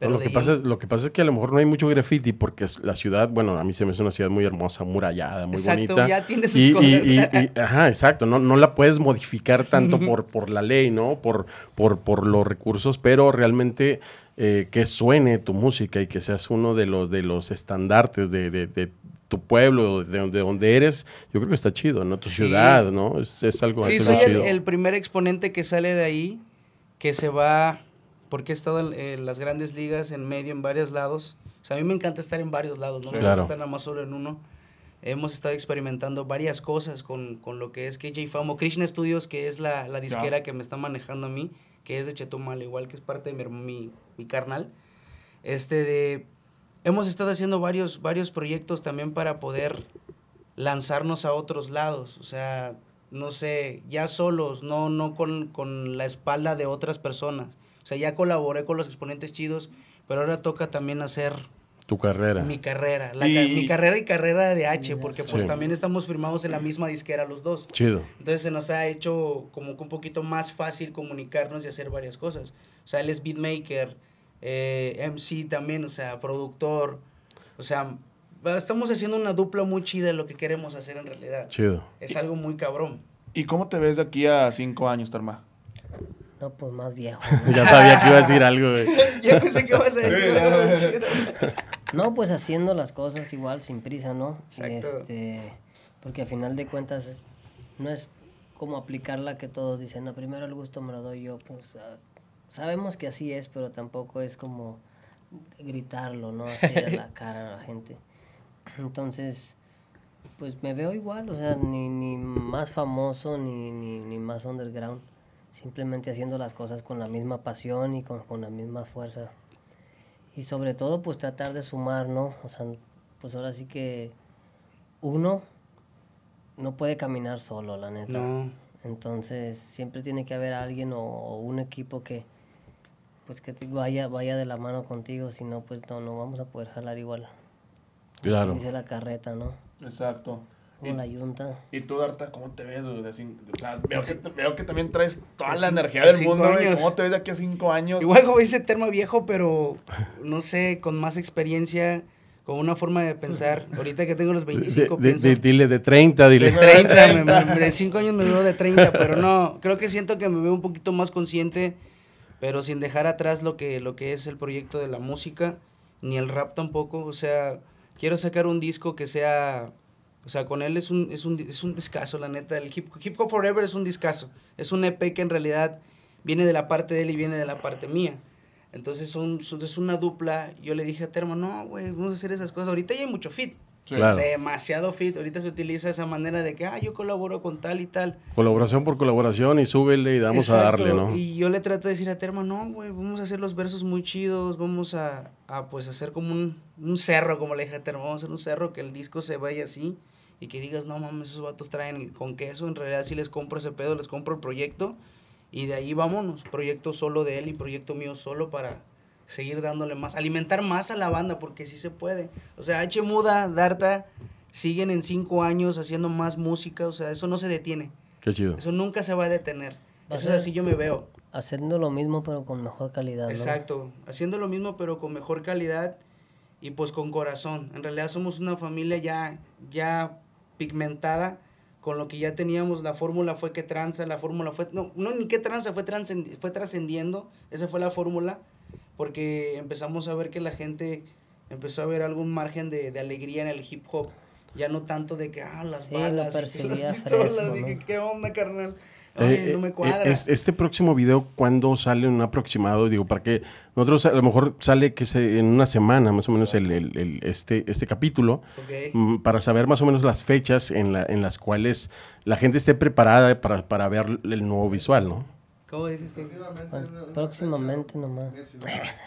Pero lo, de que ahí- pasa es, lo que pasa es que a lo mejor no hay mucho graffiti porque la ciudad, bueno, a mí se me hace una ciudad muy hermosa, murallada, muy Exacto, bonita. ya tiene sus y, y- cosas. y- y- <laughs> ajá, exacto, no, no la puedes modificar tanto por, por la ley, ¿no? Por, por, por los recursos, pero realmente eh, que suene tu música y que seas uno de los, de los estandartes de, de- de tu pueblo, de, donde- de donde eres, yo creo que está chido, ¿no? Tu Sí. ciudad, ¿no? Es, es algo, Sí, soy algo el, chido. el primer exponente que sale de ahí, que se va, porque he estado en, en las grandes ligas, en medio, en varios lados. O sea, a mí me encanta estar en varios lados, no me Claro. gusta estar nada más solo en uno. Hemos estado experimentando varias cosas con, con lo que es KJ Famo. Krishna Studios, que es la, la disquera que me está manejando a mí, que es de Chetumal, igual que es parte de mi, mi, mi carnal. Este de... Hemos estado haciendo varios, varios proyectos también para poder lanzarnos a otros lados. O sea, no sé, ya solos, no, no con, con la espalda de otras personas. O sea, ya colaboré con los exponentes chidos, pero ahora toca también hacer Tu carrera. mi carrera. la Y- mi carrera y carrera de H, porque pues Sí. también estamos firmados en la misma disquera los dos. Chido. Entonces se nos ha hecho como que un poquito más fácil comunicarnos y hacer varias cosas. O sea, él es beatmaker, eh, MC también, o sea, productor. O sea, estamos haciendo una dupla muy chida de lo que queremos hacer en realidad. Chido. Es algo muy cabrón. ¿Y cómo te ves de aquí a cinco años, Tarma? No, pues más viejo. <laughs> Ya sabía que iba a decir algo, güey. <laughs> ya pensé que vas a decir algo muy chido. <laughs> No, pues haciendo las cosas igual, sin prisa, ¿no? Exacto. Este, porque a final de cuentas no es como aplicarla que todos dicen, no, primero el gusto me lo doy yo, pues ah, sabemos que así es, pero tampoco es como gritarlo, ¿no? Así a la <laughs> cara a la gente. Entonces, pues me veo igual, o sea, ni, ni más famoso ni, ni, ni más underground. Simplemente haciendo las cosas con la misma pasión y con, con la misma fuerza. Y sobre todo, pues tratar de sumar, ¿no? O sea, pues ahora sí que uno no puede caminar solo, la neta. No. Entonces, siempre tiene que haber alguien o, o un equipo que pues que te vaya vaya de la mano contigo, si no pues no no vamos a poder jalar igual. Claro. Dice la carreta, ¿no? Exacto. O la yunta. ¿Y tú, Darta, cómo te ves? güey, o sea, veo, que, veo que también traes toda la energía de del cinco mundo, güey. ¿Cómo te ves de aquí a cinco años? Igual como dice Terma viejo, pero no sé, con más experiencia, con una forma de pensar. <laughs> Ahorita que tengo los 25 De- de- pienso... de- dile de 30, dile. De 30, <laughs> me- me- de 5 años me veo de 30, pero no, creo que siento que me veo un poquito más consciente, pero sin dejar atrás lo que, lo que es el proyecto de la música, ni el rap tampoco, o sea, quiero sacar un disco que sea, o sea, con él es un, es un, es un discazo, la neta, el Hip, Hip Hop Forever es un discazo, es un EP que en realidad viene de la parte de él y viene de la parte mía. Entonces son, es una dupla. Yo le dije a Termo, no, güey, vamos a hacer esas cosas. Ahorita ya hay mucho fit Sí. Claro. demasiado fit. Ahorita se utiliza esa manera de que, ah, yo colaboro con tal y tal. Colaboración por colaboración y súbele y damos a darle, ¿no? Y yo le trato de decir a Terma, no, güey, vamos a hacer los versos muy chidos, vamos a, a, pues, hacer como un, un cerro, como le dije a Terma, vamos a hacer un cerro que el disco se vaya así y que digas, no mames, esos vatos traen con queso, en realidad sí les compro ese pedo, les compro el proyecto y de ahí vámonos, proyecto solo de él y proyecto mío solo para seguir dándole más, alimentar más a la banda, porque sí se puede. O sea, H Muda, Darta, siguen en cinco años haciendo más música, o sea, eso no se detiene. Qué chido. Eso nunca se va a detener. Va a Eso ser- es así yo me veo. Haciendo lo mismo pero con mejor calidad, ¿no? Exacto. Haciendo lo mismo pero con mejor calidad y pues con corazón. En realidad somos una familia ya, ya pigmentada con lo que ya teníamos. La fórmula fue que tranza, la fórmula fue... No, no ni qué tranza, fue, fue trascendiendo. Esa fue la fórmula porque empezamos a ver que la gente empezó a ver algún margen de, de alegría en el hip hop. Ya no tanto de que, ah, las Sí, balas y que las pistolas fresco, y ¿no? que qué onda, carnal. Oye, Eh, no me eh, cuadra. es- este próximo video, ¿cuándo sale en un aproximado? Digo, para que nosotros a lo mejor sale que se, en una semana más o menos el, el- el- este, este capítulo, Ok. mm, para saber más o menos las fechas en, la- en las cuales la gente esté preparada para, para ver el nuevo visual, ¿no? ¿Cómo dices que? Próximamente nomás.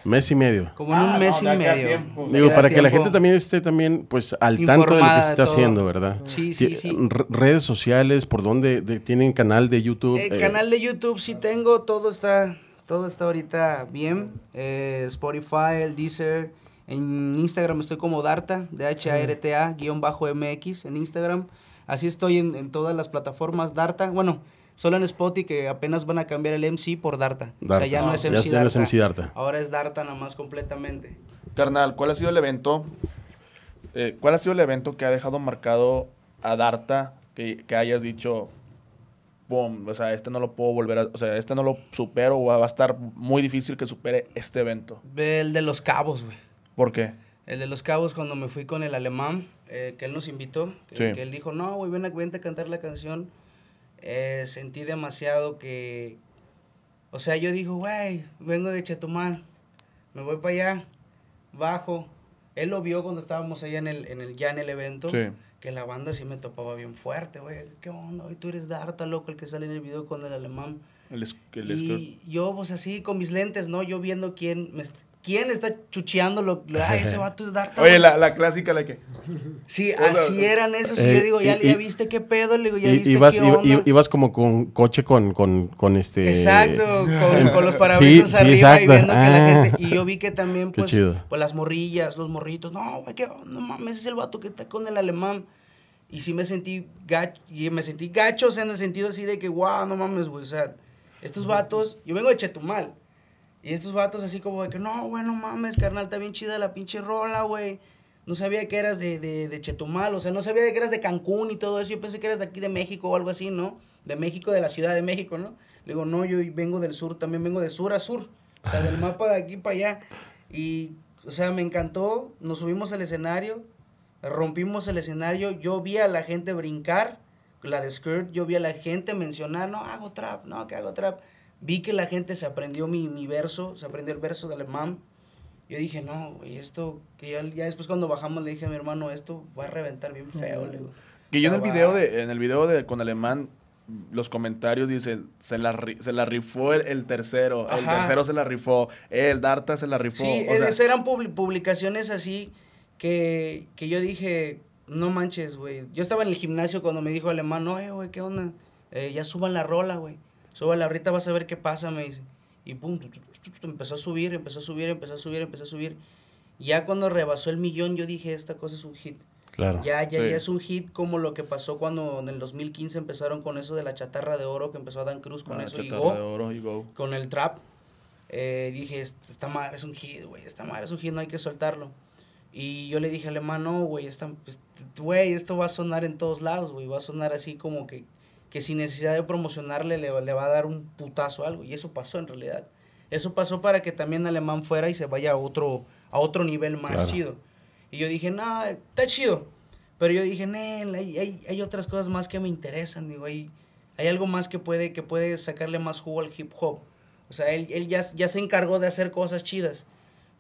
Mes y medio. Como en un Ah, mes no, y medio. tiempo. Digo, para que la tiempo. gente también esté también pues al tanto de lo que Informada se está haciendo, ¿verdad? Sí, sí, sí. Redes sociales, por dónde de- tienen canal de YouTube. El eh, canal de YouTube sí tengo, todo está, todo está ahorita bien. Eh, Spotify, el Deezer. En Instagram estoy como Darta, D-H-A-R-T-A, guion bajo MX en Instagram. Así estoy en, en todas las plataformas Darta. Bueno, solo en Spotify que apenas van a cambiar el MC por Darta. O Darta. sea, ya no es MC ya no es Darta. MC Darta. Ahora es Darta nada más completamente. Carnal, ¿cuál ha sido el evento? eh, ¿Cuál ha sido el evento que ha dejado marcado a Darta que, que hayas dicho, boom, o sea, este no lo puedo volver a, o sea, este no lo supero o va a estar muy difícil que supere este evento? El de los cabos, güey. ¿Por qué? El de los cabos, cuando me fui con el alemán, eh, que él nos invitó, que, Sí. que él dijo, no, güey, ven a, vente a cantar la canción. Eh, sentí demasiado que, o sea, yo digo, güey, vengo de Chetumal, me voy para allá, bajo. Él lo vio cuando estábamos allá en el, en el, ya en el evento, Sí. que la banda sí me topaba bien fuerte, güey. ¿Qué onda? güey? Tú eres Darta, loco, el que sale en el video con el alemán. El, el. Y yo, pues así, con mis lentes, ¿no? Yo viendo quién, me quién está chucheando lo, lo- ay, ese vato es Darta. <laughs> Oye, güey". la, la clásica, la que... Sí, O sea, así eran esos. Y eh, yo digo, ya, y- ya y- viste qué pedo, le digo, ya y- viste ibas, qué onda. i- ibas como con coche con, con, con este... Exacto, con, <laughs> con los parabrisas Sí, sí, arriba y exacto. viendo que la Ah. gente. Y yo vi que también, Qué pues, chido. pues las morrillas, los morritos, no, güey, que no mames, es el vato que está con el alemán. Y sí me sentí gacho, y me sentí gacho, o sea, en el sentido así de que, wow, no mames, güey, o sea, estos vatos, yo vengo de Chetumal. Y estos vatos así como de que, no, güey, no mames, carnal, está bien chida la pinche rola, güey. No sabía que eras de, de, de Chetumal, o sea, no sabía que eras de Cancún y todo eso. Yo pensé que eras de aquí de México o algo así, ¿no? De México, de la Ciudad de México, ¿no? Le digo, no, yo vengo del sur, también vengo de sur a sur. O sea, del mapa de aquí para allá. Y, o sea, me encantó. Nos subimos al escenario, rompimos el escenario. Yo vi a la gente brincar, la de Skirt, yo vi a la gente mencionar, no, hago trap, no, que hago trap. Vi que la gente se aprendió mi, mi verso, se aprendió el verso de alemán. Yo dije, no, güey, esto, que ya, ya después cuando bajamos le dije a mi hermano, esto va a reventar bien feo, le digo. Que yo en el sea, video de, en el video de con alemán, los comentarios dicen, se la, se la rifó el, el tercero, el Ajá. tercero se la rifó, el Darta se la rifó. Sí, o sea, esas eran publi- publicaciones así que, que yo dije, no manches, güey. Yo estaba en el gimnasio cuando me dijo alemán, no, eh, güey, ¿qué onda? Eh, ya suban la rola, güey. Súbala, ahorita vas a ver qué pasa, me dice. Y pum, empezó a subir, empezó a subir, empezó a subir, empezó a subir. Ya cuando rebasó el millón, yo dije, esta cosa es un hit. Claro. Ya, ya, Sí. ya es un hit como lo que pasó cuando en el 2015 empezaron con eso de la chatarra de oro, que empezó Dan Cruz con ah, eso y chatarra Go de oro y go. con el trap, eh, dije, "Est- esta madre es un hit, güey, esta madre es un hit, no hay que soltarlo. Y yo le dije al alemán, no, güey, esta- t- güey, esto va a sonar en todos lados, güey, va a sonar así como que, que sin necesidad de promocionarle le, va- le va a dar un putazo a algo. Y eso pasó en realidad. Eso pasó para que también alemán fuera y se vaya a otro, a otro nivel más Claro. chido. Y yo dije, no, está chido. Pero yo dije, Nel, hay, hay, hay otras cosas más que me interesan, digo, hay, hay algo más que puede, que puede sacarle más jugo al hip hop. O sea, él, él ya, ya se encargó de hacer cosas chidas.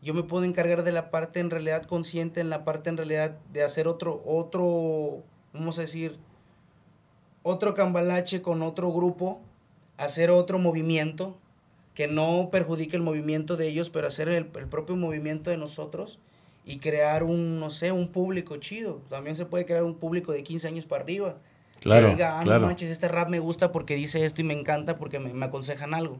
Yo me puedo encargar de la parte en realidad consciente, en la parte en realidad de hacer otro, otro, vamos a decir, otro cambalache con otro grupo, hacer otro movimiento que no perjudique el movimiento de ellos, pero hacer el, el propio movimiento de nosotros y crear un, no sé, un público chido. También se puede crear un público de 15 años para arriba. Claro, que diga, ah, claro. no manches, este rap me gusta porque dice esto y me encanta porque me, me aconsejan algo.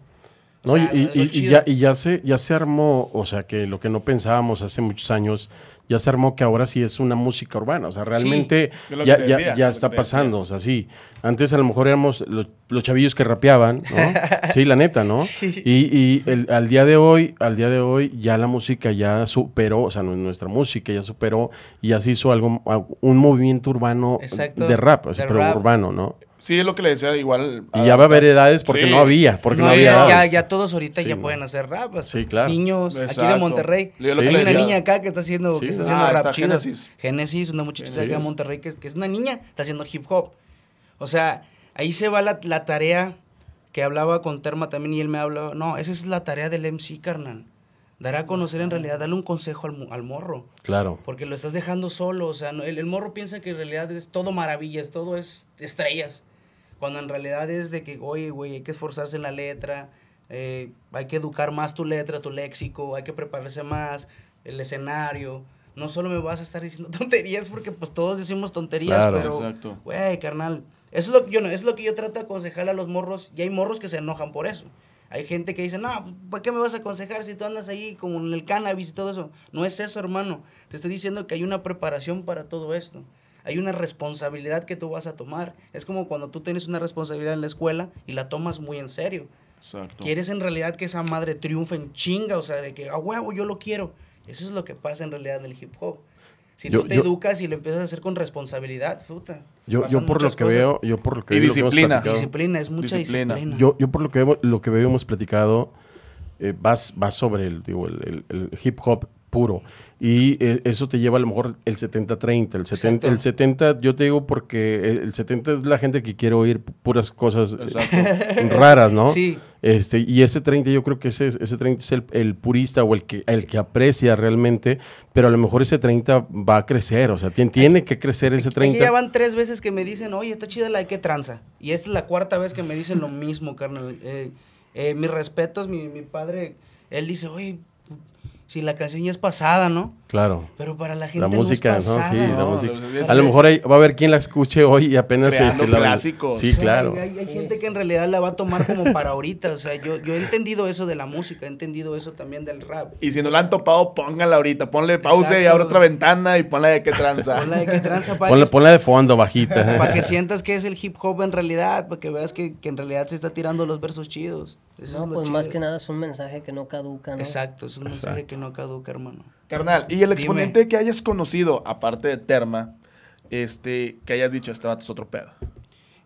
O No, sea, y, y- y- ya, y ya se, ya se armó, o sea, que lo que no pensábamos hace muchos años, ya se armó que ahora sí es una música urbana. O sea, realmente ya, ya- está pasando. O sea, sí. Antes a lo mejor éramos lo- los chavillos que rapeaban, ¿no? <laughs> Sí, la neta, ¿no? Sí. Y, y el- al día de hoy, al día de hoy, ya la música ya superó, o sea, nu- nuestra música ya superó y ya se hizo algo, un movimiento urbano Exacto, de rap, pero rap. urbano, ¿no? Sí, es lo que le decía igual. Y ya va a haber edades porque Sí. no había, porque no, No, había ya, ya, edades. ya todos ahorita Sí, ya pueden hacer rap. o sea, Sí, claro. Niños, aquí de. Monterrey. Hay una decía- niña acá que está haciendo, Sí. que está Ah, haciendo rap está chido. Génesis. Génesis, una muchachita Génesis. acá de Monterrey que es, que es una niña, está haciendo hip hop. O sea, ahí se va la, la tarea que hablaba con Terma también y él me hablaba, no, esa es la tarea del MC, carnal. Dar a conocer en realidad, darle un consejo al, al morro. Claro. Porque lo estás dejando solo, o sea, no- el, el morro piensa que en realidad es todo maravillas, todo es estrellas. Cuando en realidad es de que, oye, güey, hay que esforzarse en la letra, eh, hay que educar más tu letra, tu léxico, hay que prepararse más, el escenario. No solo me vas a estar diciendo <laughs> tonterías porque pues todos decimos tonterías, Claro. pero, Exacto. güey, carnal, eso es lo que yo, no- es lo que yo trato de aconsejar a los morros y hay morros que se enojan por eso. Hay gente que dice, no, pues, ¿para qué me vas a aconsejar si tú andas ahí como en el cannabis y todo eso? No es eso, hermano. Te estoy diciendo que hay una preparación para todo esto. Hay una responsabilidad que tú vas a tomar. Es como cuando tú tienes una responsabilidad en la escuela y la tomas muy en serio. Exacto. Quieres en realidad que esa madre triunfe en chinga, o sea, de que a huevo yo lo quiero. Eso es lo que pasa en realidad en el hip hop. Si Yo- tú te yo- educas y lo empiezas a hacer con responsabilidad, puta. Yo, yo por lo que cosas. veo, yo por lo que Y veo, lo que hemos disciplina. platicado- Disciplina, es mucha Disciplina. disciplina. Yo, yo por lo que veo, lo que veo hemos platicado, eh, vas, vas sobre el, digo, el, el- el hip hop puro. Y eh, eso te lleva a lo mejor el 70-30. El 70, Exacto. el 70, yo te digo porque el, el 70 es la gente que quiere oír pu- puras cosas eh, Exacto. <laughs> raras, ¿no? Sí. Este, y ese 30, yo creo que ese, ese 30 es el, el purista o el que, el que aprecia realmente, pero a lo mejor ese 30 va a crecer, o sea, tiene, tiene que crecer ese Aquí 30. ya van tres veces que me dicen, oye, está chida la de que tranza. Y esta es la cuarta vez que me dicen lo mismo, carnal. Eh, eh, mis respetos, mi, mi padre, él dice, oye, si la canción ya es pasada, ¿no? Claro. Pero para la gente La no música, ¿no? Sí, la no, música. A lo mejor hay- va a haber quien la escuche hoy y apenas Creando este, la- clásicos. Sí, O sea, claro. Hay, hay gente que en realidad la va a tomar como para ahorita. O sea, yo, yo he entendido eso de la música, he entendido eso también del rap. Y si no la han topado, póngala ahorita. Ponle pausa y abre otra ventana y ponla de qué tranza. Ponla de que tranza <laughs> para Ponla, que, ponla de fondo, bajita. <laughs> para que sientas que es el hip hop en realidad, para que veas que, que en realidad se está tirando los versos chidos. Eso No, es lo pues más que nada es un mensaje que no caduca, ¿no? Exacto, es un mensaje Exacto. Que no caduca, hermano. Carnal, y el Dime. exponente que hayas conocido, aparte de Terma, este, que hayas dicho, este vato es otro pedo.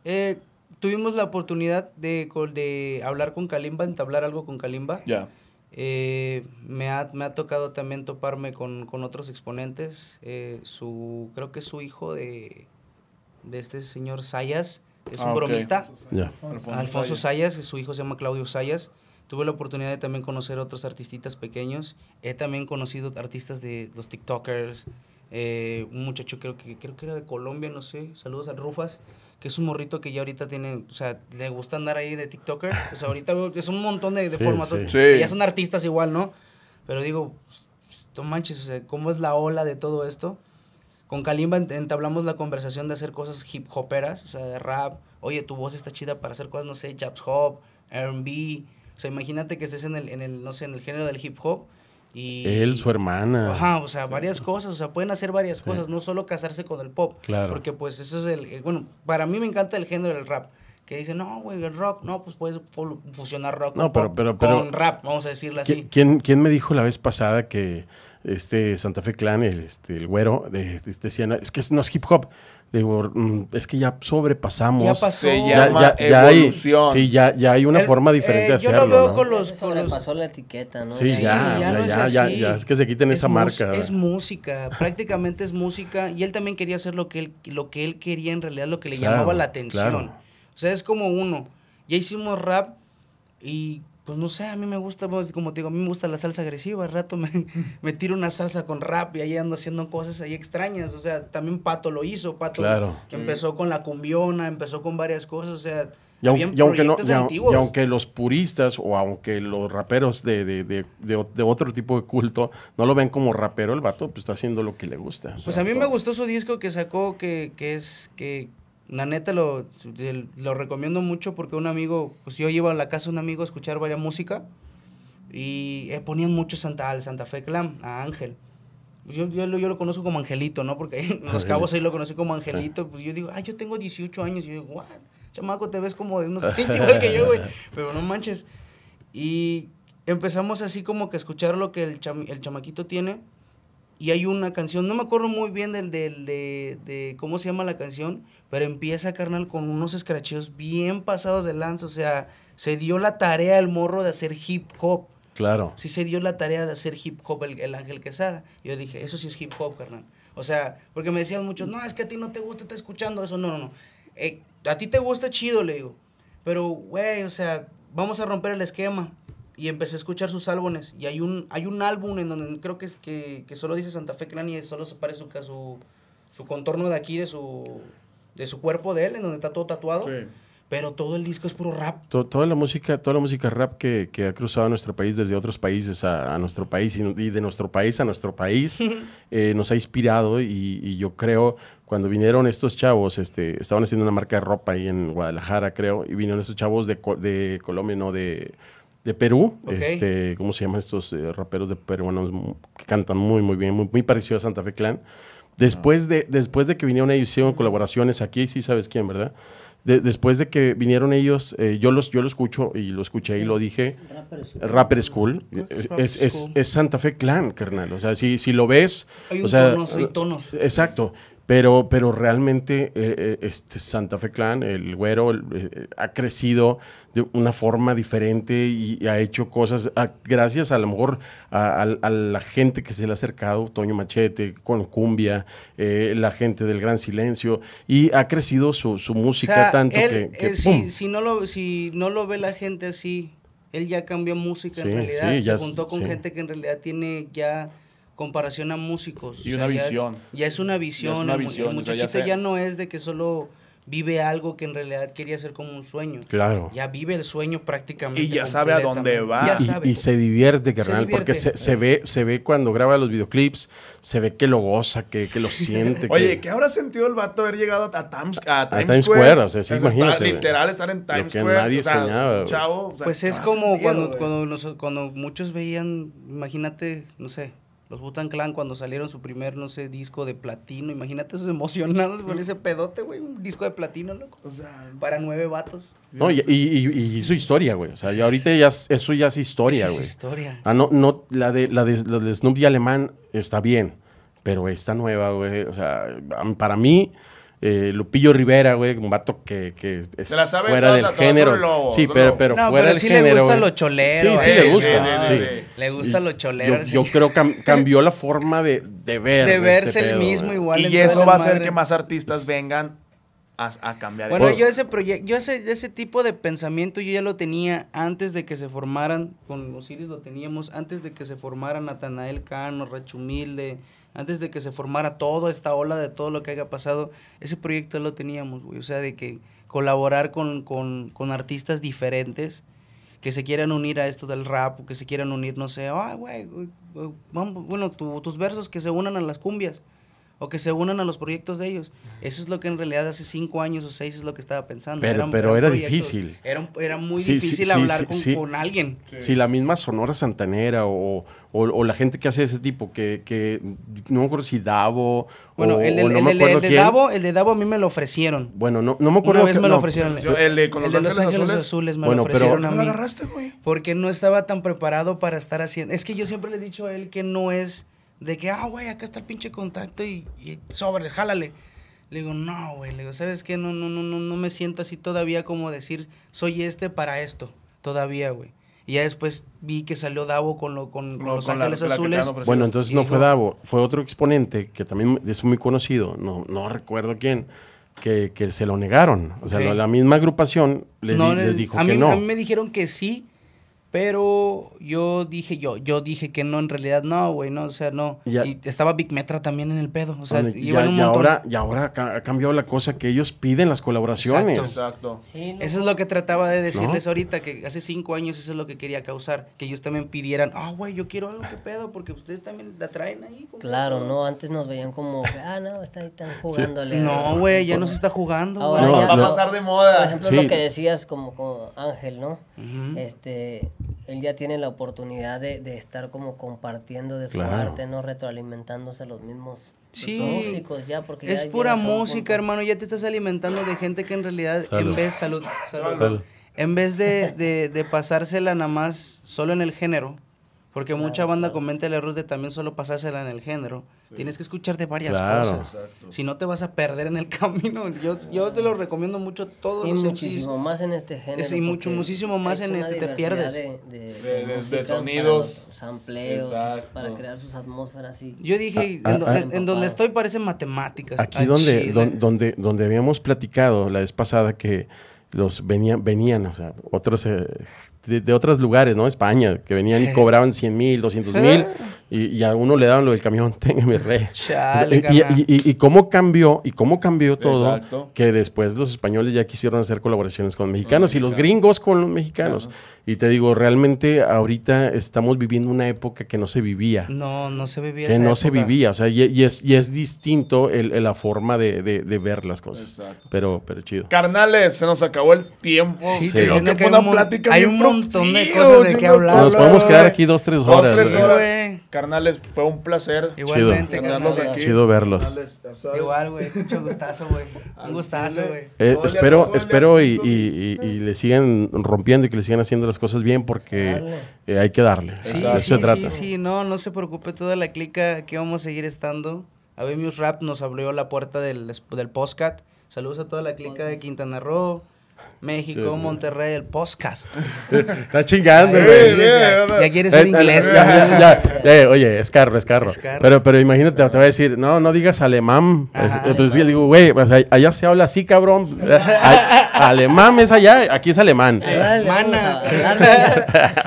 Eh, tuvimos la oportunidad de, de hablar con Kalimba, entablar algo con Kalimba. Ya. Eh, me, ha, me ha tocado también toparme con, con otros exponentes. Eh, su, creo que es su hijo de, de este señor Sayas, que es Ah, un ok. bromista. Ya. Alfonso Sayas, que su hijo se llama Claudio Sayas. Tuve la oportunidad de también conocer otros artistitas pequeños. He también conocido artistas de los TikTokers. eh, un muchacho creo que creo que era de Colombia, no sé. Saludos al Rufas, que es un morrito que ya ahorita tiene, o sea, le gusta andar ahí de TikToker. O sea, ahorita es un montón de, de <laughs> Sí, formas. sí. Sí. Ya son artistas igual, ¿no? Pero digo, no manches, o sea, ¿cómo es la ola de todo esto? Con Kalimba ent- entablamos la conversación de hacer cosas hip hoperas, o sea, de rap. Oye, tu voz está chida para hacer cosas, no sé, japs hop, R&B. O sea, imagínate que estés en el, en el, no sé, en el género del hip hop. Y, Él, su hermana. Ajá, o sea, varias cosas, o sea, pueden hacer varias cosas, no solo casarse con el pop. Claro. Porque pues eso es el, el- bueno, para mí me encanta el género del rap. Que dicen, no, güey, el rock, no, pues puedes fu- fusionar rock No, con, pero- pero- pero- con rap, vamos a decirlo ¿Qui- así. ¿Quién, quién me dijo la vez pasada que este Santa Fe Clan, el, este, el güero, de, de- decían, es que no es hip hop? Digo, "Mm, es que ya sobrepasamos. Ya pasó. Se Ya- llama hay, evolución. sí, ya, ya hay una El- forma diferente eh, de yo lo hacerlo, veo ¿no? con Ya los- se con los- sobrepasó la etiqueta, ¿no? Sí, Sí, ya, ya no es ya, ya, ya, es que se quiten Es esa marca. Es música, <laughs> prácticamente es música. Y él también quería hacer lo que él, lo que él quería en realidad, lo que le Claro, llamaba la atención. claro. O sea, es como uno. Ya hicimos rap y pues no sé, a mí me gusta, pues, como te digo, a mí me gusta la salsa agresiva. Al rato me, <laughs> me tiro una salsa con rap y ahí ando haciendo cosas ahí extrañas. O sea, también Pato lo hizo. Pato Claro. que empezó con la cumbiona, empezó con varias cosas. O sea, Y aunque, habían y aunque no, proyectos y au- antiguos. y aunque los puristas o aunque los raperos de, de, de, de otro tipo de culto no lo ven como rapero, el vato pues está haciendo lo que le gusta. Pues a mí me gustó su disco que sacó, que, que es, que la neta lo, lo recomiendo mucho porque un amigo, pues yo iba a la casa de un amigo a escuchar varias música y eh, ponían mucho Santa, al Santa Fe Clan, a Ángel. Yo, yo, lo, yo lo conozco como Angelito, ¿no? Porque <laughs> en Los Cabos ahí lo conocí como Angelito. Pues yo digo, ah, yo tengo 18 años. Y yo digo, what? Chamaco, te ves como de unos 20 igual que yo, güey. <laughs> Pero no manches. Y empezamos así como que a escuchar lo que el, cham- el chamaquito tiene. Y hay una canción, no me acuerdo muy bien del, del- de, de cómo se llama la canción, pero empieza, carnal, con unos escracheos bien pasados de lanza. O sea, se dio la tarea el morro de hacer hip hop. Claro. Sí se dio la tarea de hacer hip hop el, el Ángel Quesada. Yo dije, eso sí es hip hop, carnal. O sea, porque me decían muchos, no, es que a ti no te gusta estar escuchando eso. No, no, no. Eh, a ti te gusta chido, le digo. Pero, güey, o sea, vamos a romper el esquema. Y empecé a escuchar sus álbumes. Y hay un, hay un álbum en donde creo que es que, que solo dice Santa Fe Clan y solo se parece su, su, su contorno de aquí, de su, de su cuerpo de él, en donde está todo tatuado. Pero todo el disco es puro rap. To- toda la música, toda la música rap que, que ha cruzado nuestro país desde otros países a, a nuestro país y, y de nuestro país a nuestro país <laughs> eh, nos ha inspirado y, y yo creo cuando vinieron estos chavos, este, estaban haciendo una marca de ropa ahí en Guadalajara creo y vinieron estos chavos de, de Colombia, no de, de Perú, este, ¿cómo se llaman estos eh, raperos de peruanos que cantan muy muy bien, muy, muy parecido a Santa Fe Clan? Después de, después de que vinieron ellos, hicieron colaboraciones aquí, sí sabes quién, ¿verdad? De- después de que vinieron ellos, eh, yo, los, yo lo escucho y lo escuché y lo dije, Rapper School, es Rapper es, es- School? es Santa Fe Clan, carnal. O sea, si, si lo ves... Hay o un sea, tonos, hay tonos. Exacto. Pero, pero realmente eh, eh, este Santa Fe Clan, el güero, el, eh, ha crecido de una forma diferente y, y ha hecho cosas, a- gracias a lo mejor a, a- a la gente que se le ha acercado, Toño Machete, con Cumbia, eh, la gente del Gran Silencio, y ha crecido su, su O música sea, tanto él, que... que si, no lo, si no lo ve la gente así, él ya cambió música Sí, en realidad. sí, se ya juntó con sí. gente que en realidad tiene ya comparación a músicos. Y una ya- visión. Ya es una visión. una el mu- visión, El o sea, ya muchachito ya, no es de que solo vive algo que en realidad quería hacer como un sueño. Claro. Ya vive el sueño prácticamente. Y ya sabe a dónde va. Ya Y- sabe. Y, se divierte, carnal, porque divierte. se, se ve, se ve cuando graba los videoclips, se ve que lo goza, que, que lo siente. Oye, que, ¿qué habrá sentido el vato haber llegado a Times, a Times, Times Square? Square, o sea, sí, estar- imagínate, literal, estar en Times que Square. nadie o sea, soñaba. Chavo, o sea, Pues ¿qué es como sentido, cuando, cuando, nos- cuando muchos veían, imagínate, no sé, los Butan Clan cuando salieron su primer, no sé, disco de platino. Imagínate esos emocionados con ese pedote, güey. Un disco de platino, loco. O sea, Para nueve vatos. No, y, y, y- y su historia, güey. O sea, ya ahorita ya, es- eso ya es historia, Esa es güey. historia. Ah, no, no, la de, la de, la de Snoop y Alemán está bien, pero esta nueva, güey, o sea, para mí, eh, Lupillo Rivera, güey, un vato que, que es la sabe fuera del la- género. lobo, sí, pero, pero No, fuera pero del sí le gusta lo cholero, Sí, sí, eh, le gusta. sí. Le gusta lo cholero. Yo, sí. yo creo que cam- <laughs> cambió la forma de, de ver. de este verse el pedo, mismo igual. en Y eso va a hacer que más artistas vengan a, a cambiar. Bueno, el- yo ese proyecto, yo ese, ese tipo de pensamiento yo ya lo tenía antes de que se formaran, con Osiris lo teníamos, antes de que se formara Natanael Cano, Racho Humilde, antes de que se formara toda esta ola de todo lo que haya pasado, ese proyecto lo teníamos, güey. O sea, de que colaborar con, con, con artistas diferentes que se quieran unir a esto del rap, que se quieran unir, no sé, ah, güey, güey, bueno, tu- tus versos que se unan a las cumbias o que se unan a los proyectos de ellos. Eso es lo que en realidad hace cinco años o seis es lo que estaba pensando. Pero- pero era difícil. Era, muy Sí, difícil sí, hablar sí, con, sí. con alguien. Si la misma Sonora Santanera o, o, o la gente que hace ese tipo, que, que no me acuerdo si Davo Bueno, o, el, del- o no el me del- acuerdo el de. Davo, el de Davo a mí me lo ofrecieron. Bueno, no, no me acuerdo. Una vez que- me lo no, ofrecieron. Yo- el de con el los de Los Ángeles Ángeles Azules. Azules, me Bueno, lo pero- ofrecieron ¿No a lo mí. agarraste, güey? Porque no estaba tan preparado para estar haciendo. Es que yo siempre le he dicho a él que no es de que, ah, güey, acá está el pinche contacto y, y sobre, jálale. Le digo, no, güey, le digo, ¿sabes qué? No, no, no, no, no me siento así todavía como decir, soy este para esto, todavía, güey. Y ya después vi que salió Davo con, lo, con, con No, Los con Ángeles la Azules. Bueno, entonces no fue Davo, fue otro exponente que también es muy conocido, no, no recuerdo quién, que, que se lo negaron. O sea, la, misma agrupación No, di- les- les dijo a que no. A mí me dijeron que sí, pero yo dije yo, yo dije que no, en realidad no, güey, no, o sea, no. Ya- Y estaba Big Metra también en el pedo, o sea, Bueno, iban ya- un y, montón. ahora, y ahora ha cambiado la cosa que ellos piden las colaboraciones. Exacto. Sí, Eso es lo que trataba de decirles ¿No? ahorita, que hace cinco años eso es lo que quería causar, que ellos también pidieran, ah, güey, yo quiero algo, ¿qué pedo? Porque ustedes también la traen ahí. ¿con qué Claro, eso?". ¿no? Antes nos veían como, ah, no, está ahí, están jugándole. No, güey, ya no se está jugando. Ahora. No, ya Va a pasar de Por moda. ejemplo, Sí. lo que decías como, como Ángel, ¿no? Este, él ya tiene la oportunidad de, de estar como compartiendo de su Claro. arte, ¿no? Retroalimentándose los mismos Sí, músicos ya, porque ya Es pura música, hermano, ya te estás alimentando de gente que en realidad, Salud. en vez, salud, salud. Salud. en vez de, de, de pasársela nada más solo en el género, porque mucha banda comenta el error de también solo pasársela en el género, tienes que escuchar de varias Claro. cosas. Si no te vas a perder en el <laughs> camino. Yo, yo te lo recomiendo mucho todos Y los muchísimo MCs. más en este género. Es- y mucho, muchísimo más en este, te pierdes. De, de, De- de sonidos. los sampleos, Exacto. para crear sus atmósferas y... Yo dije, Ah, en, ah, en- en donde estoy parece matemáticas. Aquí donde, don- donde, donde habíamos platicado la vez pasada que los venían, venían, o sea, otros eh, de, de otros lugares, ¿no? España, que venían y cobraban 100 mil, 200 mil, y, y a uno le daban lo del camión, <laughs> tenga mi rey. Chale, y, y- carnal. y- y cómo cambió, y cómo cambió todo, Exacto. que después los españoles ya quisieron hacer colaboraciones con mexicanos y los gringos con los mexicanos. Y te digo, realmente ahorita estamos viviendo una época que no se vivía No, no se vivía que esa no se vivía, o sea, y, y es, y es distinto el, el- la forma de, de- de ver las cosas. Exacto. Pero, pero chido. Carnales, se nos acabó el tiempo. Sí, Sí. Creo tiene que que fue hay una plática hay un montón de cosas de qué hablar. Nos podemos quedar aquí dos, tres Dos, horas. tres güey. horas. güey. Carnales, fue un placer Igualmente, tenerlos carnal. aquí. Chido verlos. Carnales. Igual, güey. Mucho gustazo, güey. Un gustazo, güey. Eh, espero espero y, y- y- y le sigan rompiendo y que le sigan haciendo las cosas bien porque eh, hay que darle. Sí, De eso sí, se trata. sí, sí, no, no se preocupe toda la clica, aquí vamos a seguir estando. Abemius Rap nos abrió la puerta del, del postcat. Saludos a toda la clica de Quintana Roo, México, Sí. Monterrey, el podcast. <laughs> Está chingando, güey. ya quiere ser Eh, inglés. eh, cabrón. ya, ya, ya, oye, es carro, es carro. Es carro. Pero, pero imagínate, te va a decir, no, no digas alemán. Ajá, Eh, pues yo digo, güey, pues, allá se habla así, cabrón. <laughs> Eh, alemán es allá, aquí es alemán. Dale, vamos Mana. a hablarle.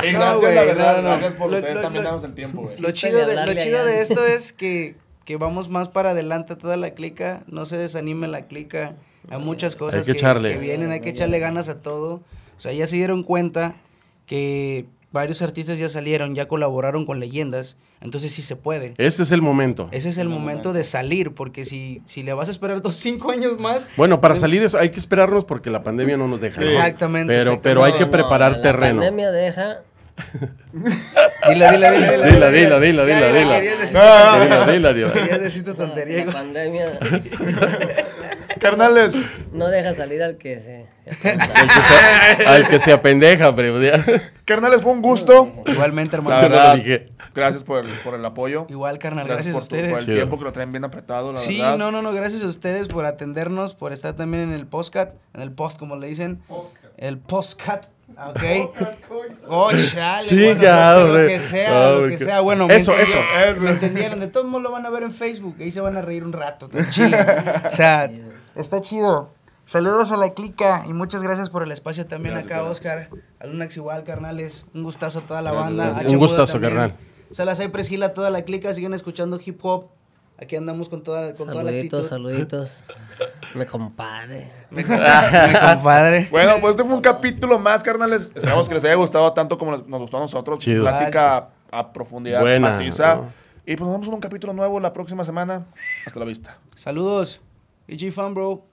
<laughs> Y No, gracias, güey, la verdad, no, no. gracias por Lo- ustedes lo- también lo- darnos el tiempo, güey. Lo chido, de, lo hablarle chido allá. de esto es que, que vamos más para adelante toda la clica, no se desanime la clica, hay muchas cosas que echarle. que vienen, hay que echarle ganas a todo. O sea, ya se dieron cuenta que varios artistas ya salieron, ya colaboraron con leyendas, entonces sí se puede. Este es el momento. Ese es el momento de salir, porque si, si le vas a esperar dos, cinco años más... Bueno, para salir eso hay que esperarnos porque la pandemia no nos deja. ¿no? Exactamente, Pero, exactamente. pero hay No, que no, preparar la terreno. pandemia deja. <laughs> Dila, dila, dila, dila. Dila, dila, dila, Ya, dila, ya, dila. querías decir- Dila, dila, dila. Querías decir tu tontería. La pandemia <laughs> Carnales, no deja salir al que se. Al que se, al que se apendeja, pero carnales, fue un gusto. Igualmente, hermano. Verdad, gracias por el, por el apoyo. Igual, carnal, Gracias, gracias, por, a tu- por ustedes. el Chido. tiempo que lo traen bien apretado, la Sí, verdad. no, no, no, gracias a ustedes por atendernos, por estar también en el postcat, en el post, como le dicen. El postcat, ok. Oh, chale, bueno, lo que sea, lo que sea. Bueno, me Eso, entendieron, eso. Me entendieron, de todos modos lo van a ver en Facebook, ahí se van a reír un rato, está chile. O sea, está chido. Saludos a la clica y muchas gracias por el espacio también Gracias, acá. Oscar. A Lunax igual, carnales. Un gustazo a toda la Gracias, banda. gracias. Un gustazo, también. carnal. Salas Cypress Hill a toda la clica, sigan escuchando hip hop. Aquí andamos con toda, con toda la Saluditos, actitud. saluditos. <laughs> Me compadre. <laughs> <laughs> Mi compadre. Bueno, pues este fue un capítulo más, carnales. Esperamos que les haya gustado tanto como nos gustó a nosotros. Chido. Plática a profundidad Buena, maciza. ¿no? Y pues nos vemos en un capítulo nuevo la próxima semana. Hasta la vista. Saludos. EG Fan, bro.